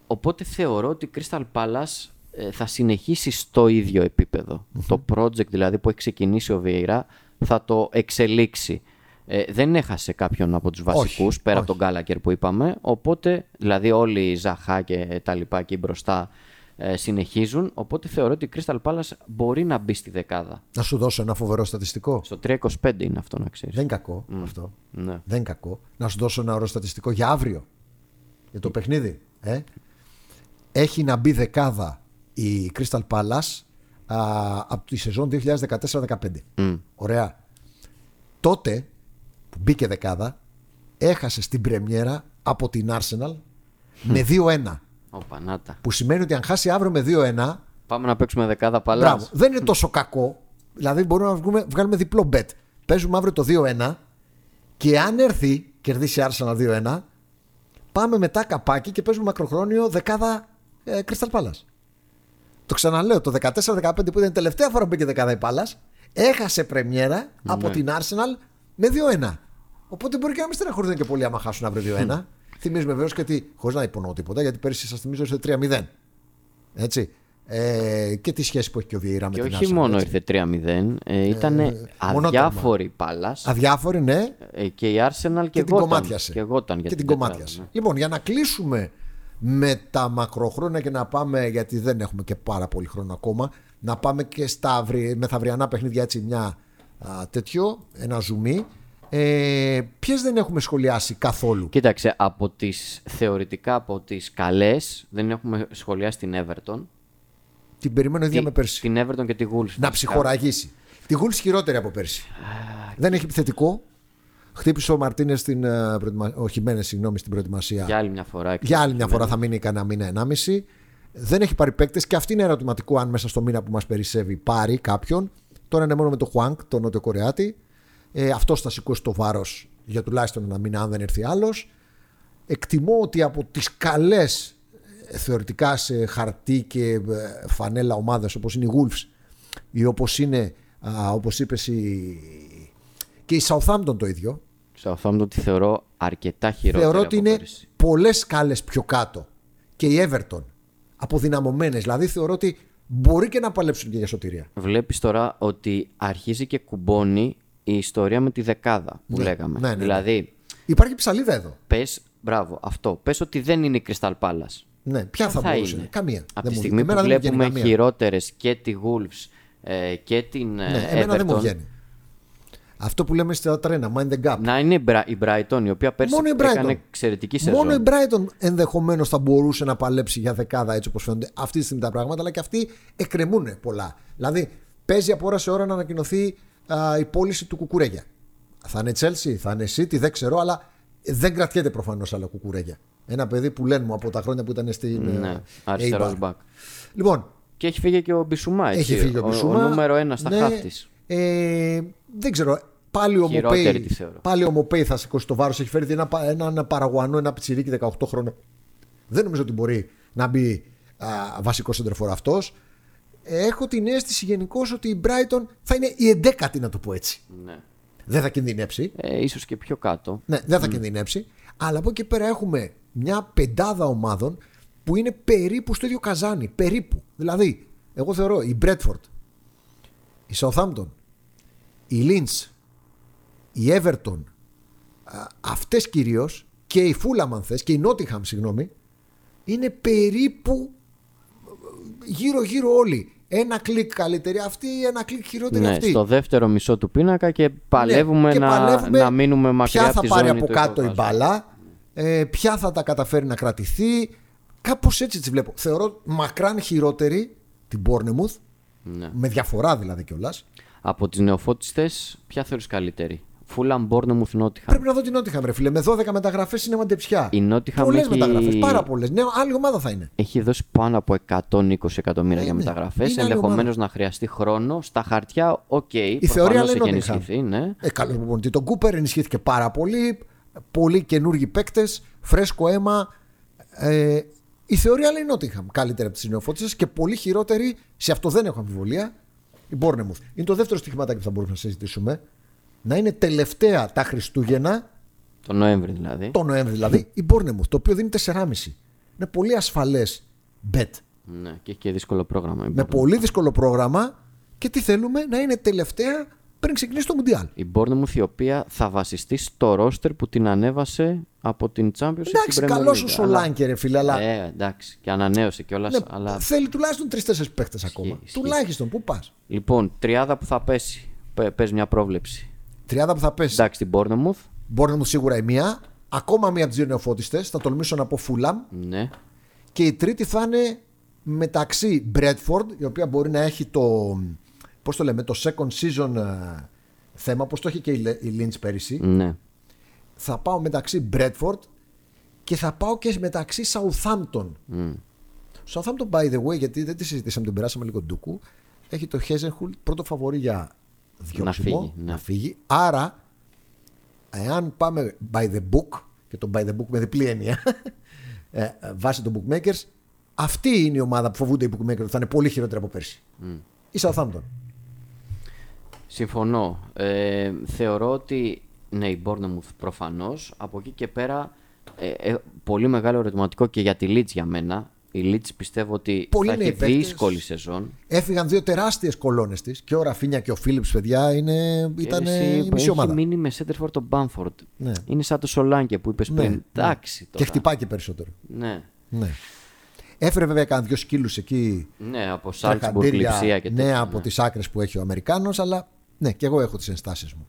Speaker 2: οπότε θεωρώ ότι η Crystal Palace ε, θα συνεχίσει στο ίδιο επίπεδο. Το project δηλαδή που έχει ξεκινήσει ο Βιεϊρά θα το εξελίξει. Ε, δεν έχασε κάποιον από τους βασικούς πέρα από τον Γκάλακερ που είπαμε. Οπότε δηλαδή όλοι οι Ζαχά και τα λοιπά εκεί μπροστά ε, συνεχίζουν. Οπότε θεωρώ ότι η Crystal Palace μπορεί να μπει στη δεκάδα.
Speaker 1: Να σου δώσω ένα φοβερό στατιστικό.
Speaker 2: Στο 325 είναι αυτό να ξέρεις.
Speaker 1: Δεν είναι κακό αυτό.
Speaker 2: Ναι.
Speaker 1: Δεν είναι κακό. Να σου δώσω ένα ωραίο στατιστικό για αύριο. Για το παιχνίδι. Ε. Έχει να μπει δεκάδα η Crystal Palace α, από τη σεζόν 2014-15. Ωραία. Τότε που μπήκε δεκάδα έχασε στην πρεμιέρα από την Arsenal με 2-1.
Speaker 2: Ω, πανάτα.
Speaker 1: Που σημαίνει ότι αν χάσει αύριο με 2-1
Speaker 2: Πάμε να παίξουμε δεκάδα Palace.
Speaker 1: Μπράβο. Δεν είναι τόσο κακό. Δηλαδή μπορούμε να βγούμε, βγάλουμε διπλό bet. Παίζουμε αύριο το 2-1 και αν έρθει, κερδίσει η Arsenal 2-1, πάμε μετά καπάκι και παίζουμε μακροχρόνιο δεκάδα ε, Crystal Palace. Το ξαναλέω, το 14-15 που ήταν η τελευταία φορά που μπήκε δεκάδα η Palace, έχασε πρεμιέρα από την Arsenal με 2-1. Οπότε μπορεί και να μην στεναχωρηθούν και πολύ άμα χάσουν αύριο 2-1. Θυμίζουμε βεβαίως και ότι, χωρίς να υπονοώ τίποτα, γιατί πέρυσι σας θυμίζω είστε 3-0. Έτσι. Ε, και τη σχέση που έχει και ο Βιέρα με
Speaker 2: Και
Speaker 1: την
Speaker 2: όχι
Speaker 1: Arsenal,
Speaker 2: μόνο
Speaker 1: έτσι.
Speaker 2: ήρθε 3-0, ε, ήταν
Speaker 1: μονότομα.
Speaker 2: αδιάφορη Πάλας
Speaker 1: Αδιάφορη, ναι,
Speaker 2: ε, και η Arsenal και,
Speaker 1: και την
Speaker 2: γόταν,
Speaker 1: κομμάτιασε.
Speaker 2: Και, γόταν για
Speaker 1: και την
Speaker 2: τετράδα,
Speaker 1: κομμάτιασε.
Speaker 2: ναι.
Speaker 1: Λοιπόν, για να κλείσουμε με τα μακροχρόνια και να πάμε, γιατί δεν έχουμε και πάρα πολύ χρόνο ακόμα, να πάμε και στα αυρι- μεθαυριανά παιχνίδια έτσι μια α, τέτοιο, ένα ζουμί. Ε, Ποιες δεν έχουμε σχολιάσει καθόλου;
Speaker 2: Κοίταξε, από τις, θεωρητικά από τις καλές δεν έχουμε σχολιάσει την Everton.
Speaker 1: Την περιμένω ίδια
Speaker 2: Τη-
Speaker 1: με πέρσι.
Speaker 2: Την Everton και τη Wolves.
Speaker 1: Να
Speaker 2: βασικά.
Speaker 1: ψυχοραγήσει. Τη Γούλ χειρότερη από πέρσι. δεν έχει επιθετικό. Χτύπησε ο Μαρτίνες στην. ε, προετοιμα- Ο Χιμένες, συγγνώμη, στην προετοιμασία.
Speaker 2: Για άλλη μια φορά.
Speaker 1: Για άλλη μια φορά θα μείνει κανένα μήνα, ενάμιση. Δεν έχει πάρει παίκτες και αυτή είναι ερωτηματικό αν μέσα στο μήνα που μας περισσεύει πάρει κάποιον. Τώρα είναι μόνο με το Χουάνκ, τον Νότιο Κορεάτη. Ε, Αυτός θα σηκώσει το βάρος για τουλάχιστον ένα μήνα, αν δεν έρθει άλλος. Εκτιμώ ότι από τις καλές θεωρητικά σε χαρτί και ε, φανέλα ομάδες όπως είναι οι Wolves ή όπως είναι, όπως είπες, η... και η Southampton το ίδιο,
Speaker 2: Southampton τη θεωρώ αρκετά χειρότερη
Speaker 1: θεωρώ ότι
Speaker 2: από
Speaker 1: είναι
Speaker 2: πέρυσι.
Speaker 1: πολλές σκάλες πιο κάτω. Και η Everton αποδυναμωμένες. Δηλαδή θεωρώ ότι μπορεί και να παλέψουν και για σωτηρία.
Speaker 2: Βλέπεις τώρα ότι αρχίζει και κουμπώνει η ιστορία με τη δεκάδα που
Speaker 1: Ναι,
Speaker 2: λέγαμε.
Speaker 1: ναι, ναι, ναι.
Speaker 2: δηλαδή,
Speaker 1: Υπάρχει ψαλίδα εδώ.
Speaker 2: πες, μπράβο, αυτό. Πες ότι δεν είναι η Crystal Palace.
Speaker 1: Ναι, ποια θα, μπορούσε.
Speaker 2: είναι.
Speaker 1: Καμία.
Speaker 2: Από
Speaker 1: Δεν
Speaker 2: τη
Speaker 1: μου-
Speaker 2: στιγμή
Speaker 1: εμένα
Speaker 2: που
Speaker 1: δεν μου βγαίνει
Speaker 2: βλέπουμε
Speaker 1: καμία.
Speaker 2: χειρότερες και τη Wolves ε, και την ε,
Speaker 1: Ναι, εμένα δεν μου
Speaker 2: Everton,
Speaker 1: βγαίνει. Αυτό που λέμε στα τρένα, mind the gap.
Speaker 2: να είναι η Bra- η Brighton, η οποία πέρσι
Speaker 1: Μόνο η
Speaker 2: έκανε
Speaker 1: Brighton.
Speaker 2: εξαιρετική σεζόν.
Speaker 1: Μόνο η Brighton ενδεχομένως θα μπορούσε να παλέψει για δεκάδα έτσι όπως φαίνονται αυτή τη στιγμή τα πράγματα, αλλά και αυτοί εκκρεμούν πολλά. Δηλαδή, παίζει από ώρα σε ώρα να ανακοινωθεί α, η πώληση του Κουκουρέγια. Θα είναι Chelsea, θα είναι City, δεν ξέρω, αλλά δεν κρατιέται προφανώς άλλα Κουκουρέγια. Ένα παιδί που λένε μου από τα χρόνια που ήταν στην.
Speaker 2: Ναι,
Speaker 1: ε,
Speaker 2: αριστερός
Speaker 1: Eibar.
Speaker 2: μπακ.
Speaker 1: Λοιπόν,
Speaker 2: Και έχει φύγει και ο Μπισουμά, έτσι.
Speaker 1: έχει φύγει ο Μπισούμα.
Speaker 2: Ο, νούμερο ένα στα
Speaker 1: ναι,
Speaker 2: χαφ της.
Speaker 1: Ε, δεν ξέρω. πάλι ο
Speaker 2: Χειρότερη
Speaker 1: Μοπέι,
Speaker 2: της θεωρώ.
Speaker 1: πάλι ο Μοπέι θα σηκώσει το βάρος. Έχει φέρει ένα, πα- ένα, ένα παραγουανό, ένα πιτσιρίκι 18 χρόνων. Δεν νομίζω ότι μπορεί να μπει α, βασικός σεντερφόρ αυτός. Έχω την αίσθηση γενικώς ότι η Brighton θα είναι η εντέκατη, να το πω έτσι.
Speaker 2: Ναι.
Speaker 1: Δεν θα κινδυνεύσει.
Speaker 2: Ε, ίσως και πιο κάτω.
Speaker 1: Ναι, δεν θα κινδυνεύσει. Αλλά από εκεί και πέρα έχουμε μια πεντάδα ομάδων που είναι περίπου στο ίδιο καζάνι. Περίπου. Δηλαδή, εγώ θεωρώ η Bradford, η Southampton, η Lynch, η Everton, α, αυτές κυρίως και η Fulham αν θες και η Nottingham συγγνώμη είναι περίπου γύρω γύρω όλοι. Ένα κλικ καλύτερη αυτή, ένα κλικ χειρότερη
Speaker 2: Ναι,
Speaker 1: αυτή.
Speaker 2: στο δεύτερο μισό του πίνακα και παλεύουμε,
Speaker 1: Ναι, και
Speaker 2: να,
Speaker 1: παλεύουμε
Speaker 2: να μείνουμε μακριά
Speaker 1: Ποια
Speaker 2: από
Speaker 1: θα
Speaker 2: τη
Speaker 1: πάρει
Speaker 2: ζώνη
Speaker 1: από
Speaker 2: του
Speaker 1: κάτω η
Speaker 2: υποβάσμου.
Speaker 1: μπάλα, ε, ποια θα τα καταφέρει να κρατηθεί. Κάπως έτσι τις βλέπω. Θεωρώ μακράν χειρότερη την Bournemouth,
Speaker 2: Ναι.
Speaker 1: με διαφορά δηλαδή κιόλας.
Speaker 2: Από τις νεοφώτιστες, ποια θεωρείς καλύτερη; Φούλαμ, Bournemouth, Nottingham.
Speaker 1: Πρέπει να δω την Nottingham, ρε φίλε. Με 12 μεταγραφές είναι μαντεψιά.
Speaker 2: Η Nottingham
Speaker 1: Πολλές
Speaker 2: έχει-
Speaker 1: μεταγραφές, πάρα πολλές. Ναι, άλλη ομάδα θα είναι.
Speaker 2: Έχει δώσει πάνω από 120 εκατομμύρια
Speaker 1: Ε,
Speaker 2: για
Speaker 1: ναι.
Speaker 2: μεταγραφές.
Speaker 1: Είναι άλλη
Speaker 2: Ενδεχομένως να χρειαστεί χρόνο. Στα χαρτιά, οκ.
Speaker 1: Η θεωρία
Speaker 2: προφανώς
Speaker 1: λέει
Speaker 2: έχει
Speaker 1: Nottingham.
Speaker 2: ενισχυθεί, ναι.
Speaker 1: Ε, καλός προπονητή. Τον Κούπερ ενισχύθηκε πάρα πολύ. Πολλοί καινούργιοι παίκτες, φρέσκο αίμα. Ε, η θεωρία λέει Nottingham καλύτερη από τις νεοφώτισες και πολύ χειρότερη, σε αυτό δεν έχω αμφιβολία, η Bournemouth. Είναι το δεύτερο στοιχηματάκι που θα μπορούσαμε να συζητήσουμε. Να είναι τελευταία τα Χριστούγεννα,
Speaker 2: Το Νοέμβρη δηλαδή.
Speaker 1: το Νοέμβρη δηλαδή, η Bournemouth, το οποίο δίνει 4,5. Είναι πολύ ασφαλές bet.
Speaker 2: Ναι, και έχει και δύσκολο πρόγραμμα. η
Speaker 1: Με
Speaker 2: Bournemouth.
Speaker 1: πολύ δύσκολο πρόγραμμα και τι θέλουμε, να είναι τελευταία πριν ξεκινήσει το Μουντιάλ.
Speaker 2: Η Bournemouth η οποία θα βασιστεί στο ρόστερ που την ανέβασε από την Championship
Speaker 1: Εντάξει,
Speaker 2: στην Premier
Speaker 1: καλός
Speaker 2: League.
Speaker 1: ο Σολάνκε, ρε φίλε, αλλά
Speaker 2: Ε, εντάξει, και ανανέωσε κιόλας.
Speaker 1: Ναι,
Speaker 2: αλλά...
Speaker 1: Θέλει τουλάχιστον τρει-τέσσερι παίχτε ακόμα.
Speaker 2: ισχύει.
Speaker 1: Τουλάχιστον, πού πας.
Speaker 2: Λοιπόν, τριάδα που θα πέσει. Πες μια πρόβλεψη.
Speaker 1: Τριάδα που θα πέσει.
Speaker 2: Εντάξει, την Bournemouth.
Speaker 1: Μπορεί να μου σίγουρα η μία. Ακόμα μία από τις δύο νεοφώτιστες. Θα τολμήσω να πω Fulham.
Speaker 2: Ναι.
Speaker 1: Και η τρίτη θα είναι μεταξύ Bradford, η οποία μπορεί να έχει το. Πώς το λέμε, το second season ε, θέμα, όπως το έχει και η Λε- η Lynch πέρυσι.
Speaker 2: ναι.
Speaker 1: Θα πάω μεταξύ Bradford και θα πάω και μεταξύ Southampton.
Speaker 2: Μμ.
Speaker 1: Southampton, by the way, γιατί δεν τη συζητήσαμε, την περάσαμε λίγο ντούκου. Έχει το Χέζενχουλ πρώτο φαβορή για διώξιμο,
Speaker 2: φύγει, ναι.
Speaker 1: να φύγει. Άρα, εάν πάμε by the book, και το by the book με διπλή έννοια, ε, ε, βάσει των bookmakers, αυτή είναι η ομάδα που φοβούνται οι bookmakers ότι θα είναι πολύ χειρότερη από πέρσι. Η Southampton.
Speaker 2: Συμφωνώ. Ε, θεωρώ ότι ναι, η Bournemouth προφανώς. Από εκεί και πέρα ε, ε, πολύ μεγάλο ερωτηματικό και για τη Leeds για μένα. Η Leeds πιστεύω ότι
Speaker 1: Πολλοί
Speaker 2: θα έχει
Speaker 1: νέοι παίκτες.
Speaker 2: δύσκολη σεζόν.
Speaker 1: Έφυγαν δύο τεράστιες κολόνες της και ο Ραφίνια και ο Φίλιπ, παιδιά, είναι, ήταν
Speaker 2: Εσύ,
Speaker 1: η μισή
Speaker 2: έχει
Speaker 1: ομάδα.
Speaker 2: μείνει με Σέντερφορ τον Μπάμφορντ.
Speaker 1: Ναι.
Speaker 2: Είναι σαν το Σολάνκε που είπες
Speaker 1: Ναι,
Speaker 2: πριν.
Speaker 1: ναι.
Speaker 2: Εντάξει
Speaker 1: Και
Speaker 2: τώρα.
Speaker 1: χτυπάει και περισσότερο.
Speaker 2: Ναι.
Speaker 1: Ναι. Έφερε βέβαια κανένα δυο σκύλους εκεί
Speaker 2: ναι, από Σάλτσμπουργκ,
Speaker 1: τραχαντήρια
Speaker 2: Λιψία και
Speaker 1: ναι,
Speaker 2: τέτοια.
Speaker 1: από τις άκρες που έχει ο Αμερικάνος αλλά ναι και εγώ έχω τις ενστάσεις μου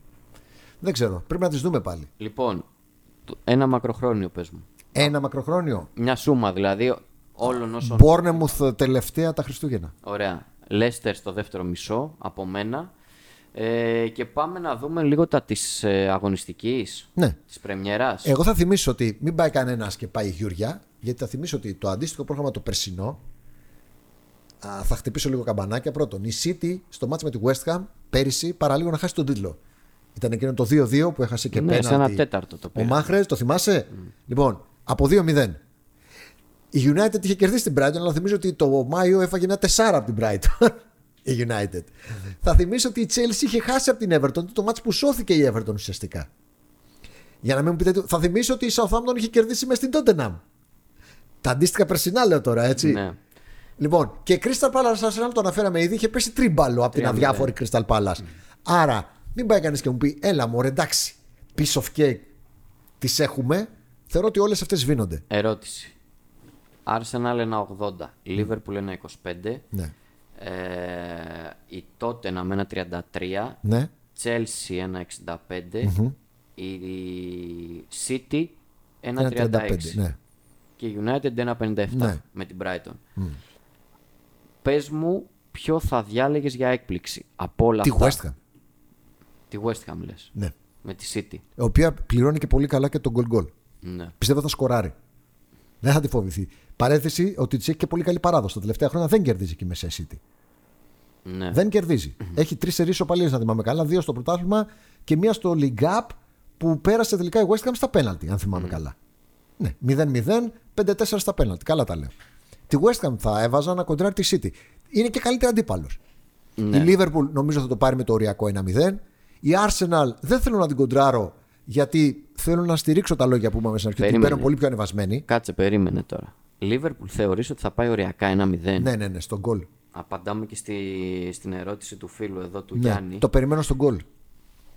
Speaker 1: δεν ξέρω πρέπει να τις δούμε πάλι
Speaker 2: Λοιπόν, το- ένα μακροχρόνιο πες μου.
Speaker 1: ένα μακροχρόνιο
Speaker 2: Μια σούμα δηλαδή όλων όσων.
Speaker 1: Μπόρνεμουθ τελευταία τα Χριστούγεννα
Speaker 2: Ωραία. Λέστερ στο δεύτερο μισό από μένα. Ε, και πάμε να δούμε λίγο τα της ε, αγωνιστικής,
Speaker 1: ναι
Speaker 2: της πρεμιέρας.
Speaker 1: εγώ θα θυμίσω ότι μην πάει κανένας και πάει η Γιουριά γιατί θα θυμίσω ότι το αντίστοιχο πρόγραμμα το περσινό α, θα χτυπήσω λίγο καμπανάκια πρώτον η City στο μάτς με τη West Ham πέρυσι παραλίγο να χάσει τον τίτλο ήταν εκείνο το 2-2 που έχασε και
Speaker 2: Ναι, σε
Speaker 1: πέναλτι
Speaker 2: ένα τέταρτο το
Speaker 1: Ο
Speaker 2: πήρε.
Speaker 1: Μάχρες, το θυμάσαι; Λοιπόν, από 2-0. Η United είχε κερδίσει την Brighton, αλλά θυμίζω ότι το Μάιο έφαγε ένα 4 από την Brighton. η United. Θα θυμίσω ότι η Chelsea είχε χάσει από την Everton το μάτς που σώθηκε η Everton ουσιαστικά. Για να μην μου πείτε. Θα θυμίσω ότι η Southampton είχε κερδίσει μες στην Tottenham. Τα αντίστοιχα περσινά λέω τώρα, έτσι.
Speaker 2: Ναι.
Speaker 1: Λοιπόν, και η Crystal Palace, Arsenal το αναφέραμε ήδη, είχε πέσει τρίμπαλο από την
Speaker 2: 3-0.
Speaker 1: αδιάφορη Crystal Palace. Άρα, μην πάει κανείς και μου πει, έλα μου, εντάξει, piece of cake τις έχουμε. Θεωρώ ότι όλες αυτές σβήνονται.
Speaker 2: Ερώτηση. Arsenal 1,80. Liverpool 1,25.
Speaker 1: Ναι.
Speaker 2: Ε, η Tottenham με ένα 33.
Speaker 1: Ναι.
Speaker 2: Chelsea 1,65. Η City 1,36.
Speaker 1: 1,35. Ναι.
Speaker 2: Και η United 1,57
Speaker 1: Ναι.
Speaker 2: με την Brighton. Πες μου ποιο θα διάλεγες για έκπληξη από όλα
Speaker 1: Τη
Speaker 2: αυτά.
Speaker 1: West Ham.
Speaker 2: Τη West Ham λες.
Speaker 1: Ναι.
Speaker 2: Με τη City.
Speaker 1: Η οποία πληρώνει και πολύ καλά και τον goal goal.
Speaker 2: Ναι.
Speaker 1: Πιστεύω θα σκοράρει. Δεν θα τη φοβηθεί. Παρέθεση ότι τη έχει και πολύ καλή παράδοση. Τα τελευταία χρόνια δεν κερδίζει και η Μεσαία City.
Speaker 2: Ναι.
Speaker 1: Δεν κερδίζει. Έχει τρεις σερεί οπαλίε, να θυμάμαι καλά. Δύο στο πρωτάθλημα και μία στο League Cup που πέρασε τελικά η West Ham στα πέναλτι, αν θυμάμαι καλά. Ναι, 0-0, 5-4 στα πέναλτι. Καλά τα λέω. Τη West Ham θα έβαζα να κοντράρει τη City. Είναι και καλύτερη αντίπαλος.
Speaker 2: Ναι.
Speaker 1: Η Liverpool νομίζω θα το πάρει με το οριακό 1-0. Η Arsenal δεν θέλω να την κοντράρω γιατί θέλω να στηρίξω τα λόγια που είπαμε στην αρχή. Την
Speaker 2: Περίμενε.
Speaker 1: παίρνω πολύ πιο ανεβασμένη.
Speaker 2: Κάτσε, περίμενε τώρα. Λίβερπουλ θεωρείς ότι θα πάει οριακά 1-0.
Speaker 1: Ναι, ναι, ναι, στον γκολ.
Speaker 2: Απαντάμε και στη, στην ερώτηση του φίλου εδώ του
Speaker 1: Ναι,
Speaker 2: Γιάννη.
Speaker 1: το περιμένω στον γκολ.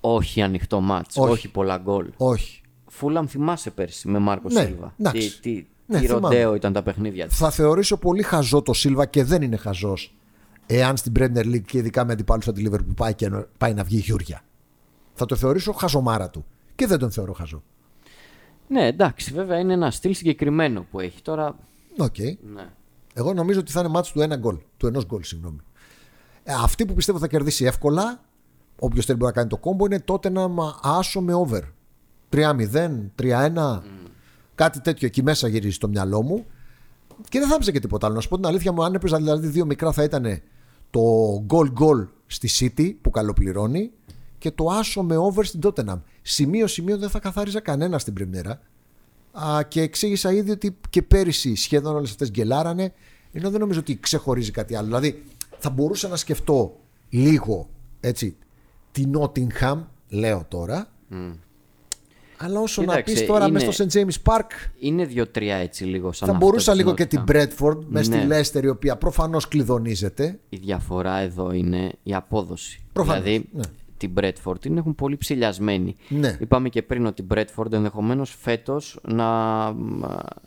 Speaker 2: Όχι ανοιχτό ματς,
Speaker 1: Όχι.
Speaker 2: όχι, πολλά γκολ.
Speaker 1: Όχι.
Speaker 2: Φούλαμ θυμάσαι πέρσι με Μάρκο
Speaker 1: Ναι,
Speaker 2: Σίλβα;
Speaker 1: εντάξει.
Speaker 2: Τι, τι,
Speaker 1: Ναι,
Speaker 2: τι
Speaker 1: θυμάμαι.
Speaker 2: ροντέο ήταν τα παιχνίδια της;
Speaker 1: Θα θεωρήσω πολύ χαζό το Σίλβα και δεν είναι χαζός εάν στην Premier League και ειδικά με αντιπάλους σαν τη Liverpool πάει, και πάει να βγει γιούρια. Θα το θεωρήσω χαζομάρα του. Και δεν τον θεωρώ χαζό.
Speaker 2: Ναι, εντάξει, βέβαια είναι ένα στυλ συγκεκριμένο που έχει τώρα.
Speaker 1: Οκ.
Speaker 2: Ναι.
Speaker 1: Εγώ νομίζω ότι θα είναι ματς του ένα γκολ. Του ενός γκολ, συγγνώμη. Ε, αυτή που πιστεύω θα κερδίσει εύκολα, όποιος θέλει μπορεί να κάνει το combo, είναι Τότεναμ- άσο με over. 3-0, 3-1. Κάτι τέτοιο εκεί μέσα γυρίζει στο μυαλό μου. Και δεν θα έπαιζε και τίποτα άλλο. Να σου πω την αλήθεια μου, αν έπαιζα δηλαδή δύο μικρά θα ήταν το goal goal στη City που καλοπληρώνει και το άσο με over στην Tottenham. Σημείο-σημείο δεν θα καθάριζα κανένα στην Πρεμιέρα. Α, και εξήγησα ήδη ότι και πέρυσι σχεδόν όλες αυτές γκελάρανε, ενώ δεν νομίζω ότι ξεχωρίζει κάτι άλλο. Δηλαδή, θα μπορούσα να σκεφτώ λίγο έτσι τη Nottingham, λέω τώρα. Αλλά όσο να
Speaker 2: Κοίταξε,
Speaker 1: πεις τώρα
Speaker 2: είναι-
Speaker 1: μέσα στο St. James Park,
Speaker 2: Είναι δύο-τρία έτσι λίγο σαν
Speaker 1: θα
Speaker 2: αυτό
Speaker 1: μπορούσα
Speaker 2: της
Speaker 1: λίγο και την
Speaker 2: Nottingham.
Speaker 1: Bradford μες στη
Speaker 2: Ναι.
Speaker 1: Leicester, η οποία προφανώς κλειδονίζεται.
Speaker 2: Η διαφορά εδώ είναι η απόδοση.
Speaker 1: Προφανώς,
Speaker 2: Δηλαδή
Speaker 1: ναι.
Speaker 2: Την Bradford την έχουν πολύ ψηλιασμένη.
Speaker 1: Ναι.
Speaker 2: Είπαμε και πριν ότι η Bradford ενδεχομένως φέτος να,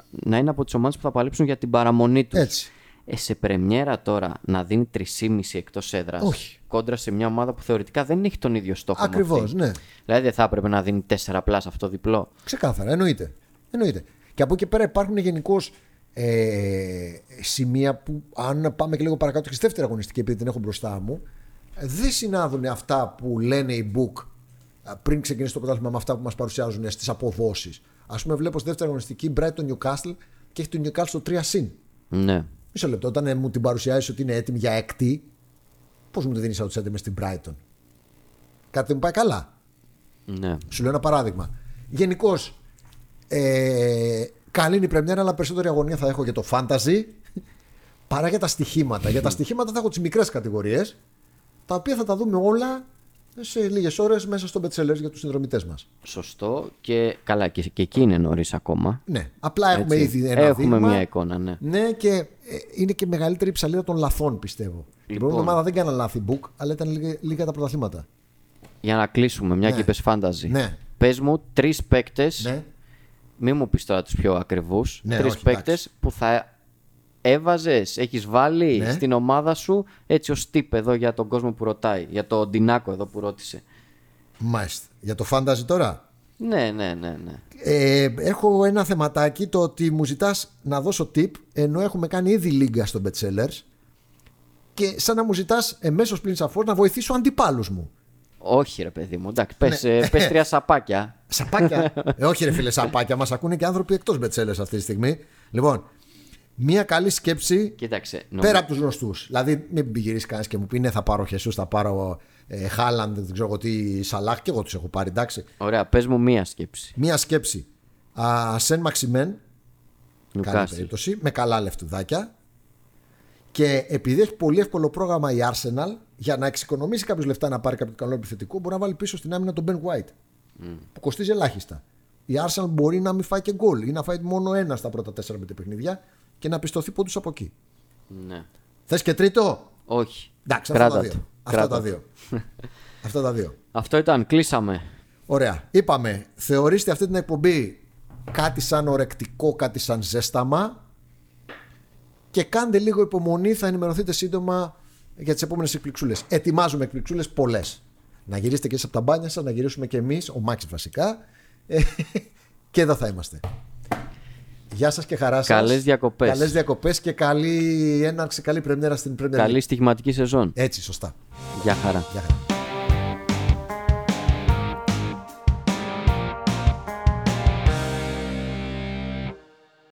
Speaker 2: να είναι από τις ομάδες που θα παλέψουν για την παραμονή τους.
Speaker 1: Έτσι.
Speaker 2: Ε, σε πρεμιέρα τώρα να δίνει 3,5 εκτός έδρας.
Speaker 1: Όχι.
Speaker 2: Κόντρα σε μια ομάδα που θεωρητικά δεν έχει τον ίδιο στόχο. με
Speaker 1: Ακριβώς,
Speaker 2: αυτή.
Speaker 1: ναι.
Speaker 2: Δηλαδή δεν θα έπρεπε να δίνει 4 πλάς αυτό διπλό.
Speaker 1: Ξεκάθαρα, εννοείται. εννοείται. Και από εκεί πέρα υπάρχουν γενικώς ε, σημεία που, αν πάμε και λίγο παρακάτω και στη δεύτερη αγωνιστική, επειδή την έχω μπροστά μου, ε, δεν συνάδουν αυτά που λένε οι book ε, πριν ξεκινήσει το πρωτάθλημα με αυτά που μας παρουσιάζουν στις αποδόσεις. Α πούμε, βλέπω στη δεύτερη αγωνιστική Brighton Newcastle και έχει το Newcastle στο 3 συν.
Speaker 2: Ναι.
Speaker 1: Μισό λεπτό, όταν ε, μου την παρουσιάζεις ότι είναι έτοιμη για έκτη, πώς μου το δίνεις outsider μες στην Brighton; Κάτι δεν μου πάει καλά.
Speaker 2: ναι.
Speaker 1: Σου λέω ένα παράδειγμα. Γενικώς, ε, καλή είναι η πρεμιέρα, αλλά περισσότερη αγωνία θα έχω για το fantasy παρά για τα στοιχήματα. για τα στοιχήματα θα έχω τις μικρές κατηγορίες, τα οποία θα τα δούμε όλα σε λίγες ώρες μέσα στο Betsellers για τους συνδρομητές μας.
Speaker 2: Σωστό και καλά και, και εκεί είναι νωρίς ακόμα.
Speaker 1: Ναι, απλά έχουμε
Speaker 2: Έτσι.
Speaker 1: ήδη ένα
Speaker 2: Έχουμε
Speaker 1: δείγμα.
Speaker 2: μια εικόνα, ναι.
Speaker 1: Ναι, και ε, είναι και μεγαλύτερη η ψαλίδα των λαθών, πιστεύω. Την
Speaker 2: Λοιπόν.
Speaker 1: προηγούμενη εβδομάδα δεν έκανα λάθη book, αλλά ήταν λίγα, λίγα τα πρωταθλήματα.
Speaker 2: Για να κλείσουμε, μια
Speaker 1: Ναι.
Speaker 2: και είπες fantasy.
Speaker 1: Ναι.
Speaker 2: Πες μου τρεις παίκτες.
Speaker 1: Ναι.
Speaker 2: Μην μου πεις τώρα τους πιο ακριβούς.
Speaker 1: Ναι,
Speaker 2: τρεις
Speaker 1: όχι,
Speaker 2: παίκτες
Speaker 1: εντάξει.
Speaker 2: που θα έβαζες, έχεις βάλει
Speaker 1: Ναι.
Speaker 2: στην ομάδα σου έτσι ως τύπ εδώ για τον κόσμο που ρωτάει. Για τον Ντινάκο εδώ που ρώτησε.
Speaker 1: Μάλιστα. Για το fantasy τώρα.
Speaker 2: Ναι, ναι, ναι. ναι.
Speaker 1: Ε, έχω ένα θεματάκι το ότι μου ζητάς να δώσω tip ενώ έχουμε κάνει ήδη λίγκα στο Betsellers και σαν να μου ζητάς εμέσως πλην σαφώς να βοηθήσω αντιπάλους μου.
Speaker 2: Όχι, ρε παιδί μου. Εντάξει, πες,
Speaker 1: Ναι.
Speaker 2: ε, πες τρία σαπάκια.
Speaker 1: Σαπάκια. ε, όχι ρε φίλε, σαπάκια. Μας ακούνε και άνθρωποι εκτός Betsellers αυτή τη στιγμή. Λοιπόν, μία καλή σκέψη
Speaker 2: Κοίταξε. νομ-
Speaker 1: πέρα από τους γνωστούς. Δηλαδή, μην πηγυρίσει κανένα και μου πει ναι, θα πάρω Χεσούς, θα πάρω ε, Χάλαντ, δεν ξέρω εγώ τι, Σαλάχ και εγώ τους έχω πάρει, εντάξει.
Speaker 2: Ωραία, πες μου μία σκέψη.
Speaker 1: Μία σκέψη. Α, Σεν Μαξιμέν, Καλή
Speaker 2: Νιουκάστιλ.
Speaker 1: περίπτωση, με καλά λεφτουδάκια. Και επειδή έχει πολύ εύκολο πρόγραμμα η Arsenal, για να εξοικονομήσει κάποιος λεφτά να πάρει κάποιο καλό επιθετικό, μπορεί να βάλει πίσω στην άμυνα τον Ben White. Που κοστίζει ελάχιστα. Η Arsenal μπορεί να μην φάει και γκολ ή να φάει μόνο ένα στα πρώτα 4-5 παιχνίδια και να πιστωθεί πόντους από εκεί.
Speaker 2: Ναι.
Speaker 1: Θες και τρίτο;
Speaker 2: Όχι.
Speaker 1: Εντάξει, αυτά
Speaker 2: Κράτα
Speaker 1: τα δύο.
Speaker 2: το.
Speaker 1: Αυτά
Speaker 2: Κράτα
Speaker 1: τα
Speaker 2: το.
Speaker 1: δύο. αυτά τα δύο.
Speaker 2: Αυτό ήταν, κλείσαμε.
Speaker 1: Ωραία. Είπαμε, θεωρήστε αυτή την εκπομπή κάτι σαν ορεκτικό, κάτι σαν ζέσταμα και κάντε λίγο υπομονή, θα ενημερωθείτε σύντομα για τις επόμενες εκπληξούλες. Ετοιμάζουμε εκπληξούλες πολλές. Να γυρίσετε και εσείς από τα μπάνια σας, να γυρίσουμε και εμείς, ο Μάξης βασικά, Ε, και εδώ θα είμαστε. Γεια σας και χαρά σας.
Speaker 2: Καλές διακοπές.
Speaker 1: Καλές διακοπές και καλή έναρξη, καλή πρεμιέρα στην Premier League.
Speaker 2: Καλή στοιχηματική σεζόν.
Speaker 1: Έτσι, σωστά.
Speaker 2: Γεια χαρά.
Speaker 1: Γεια χαρά.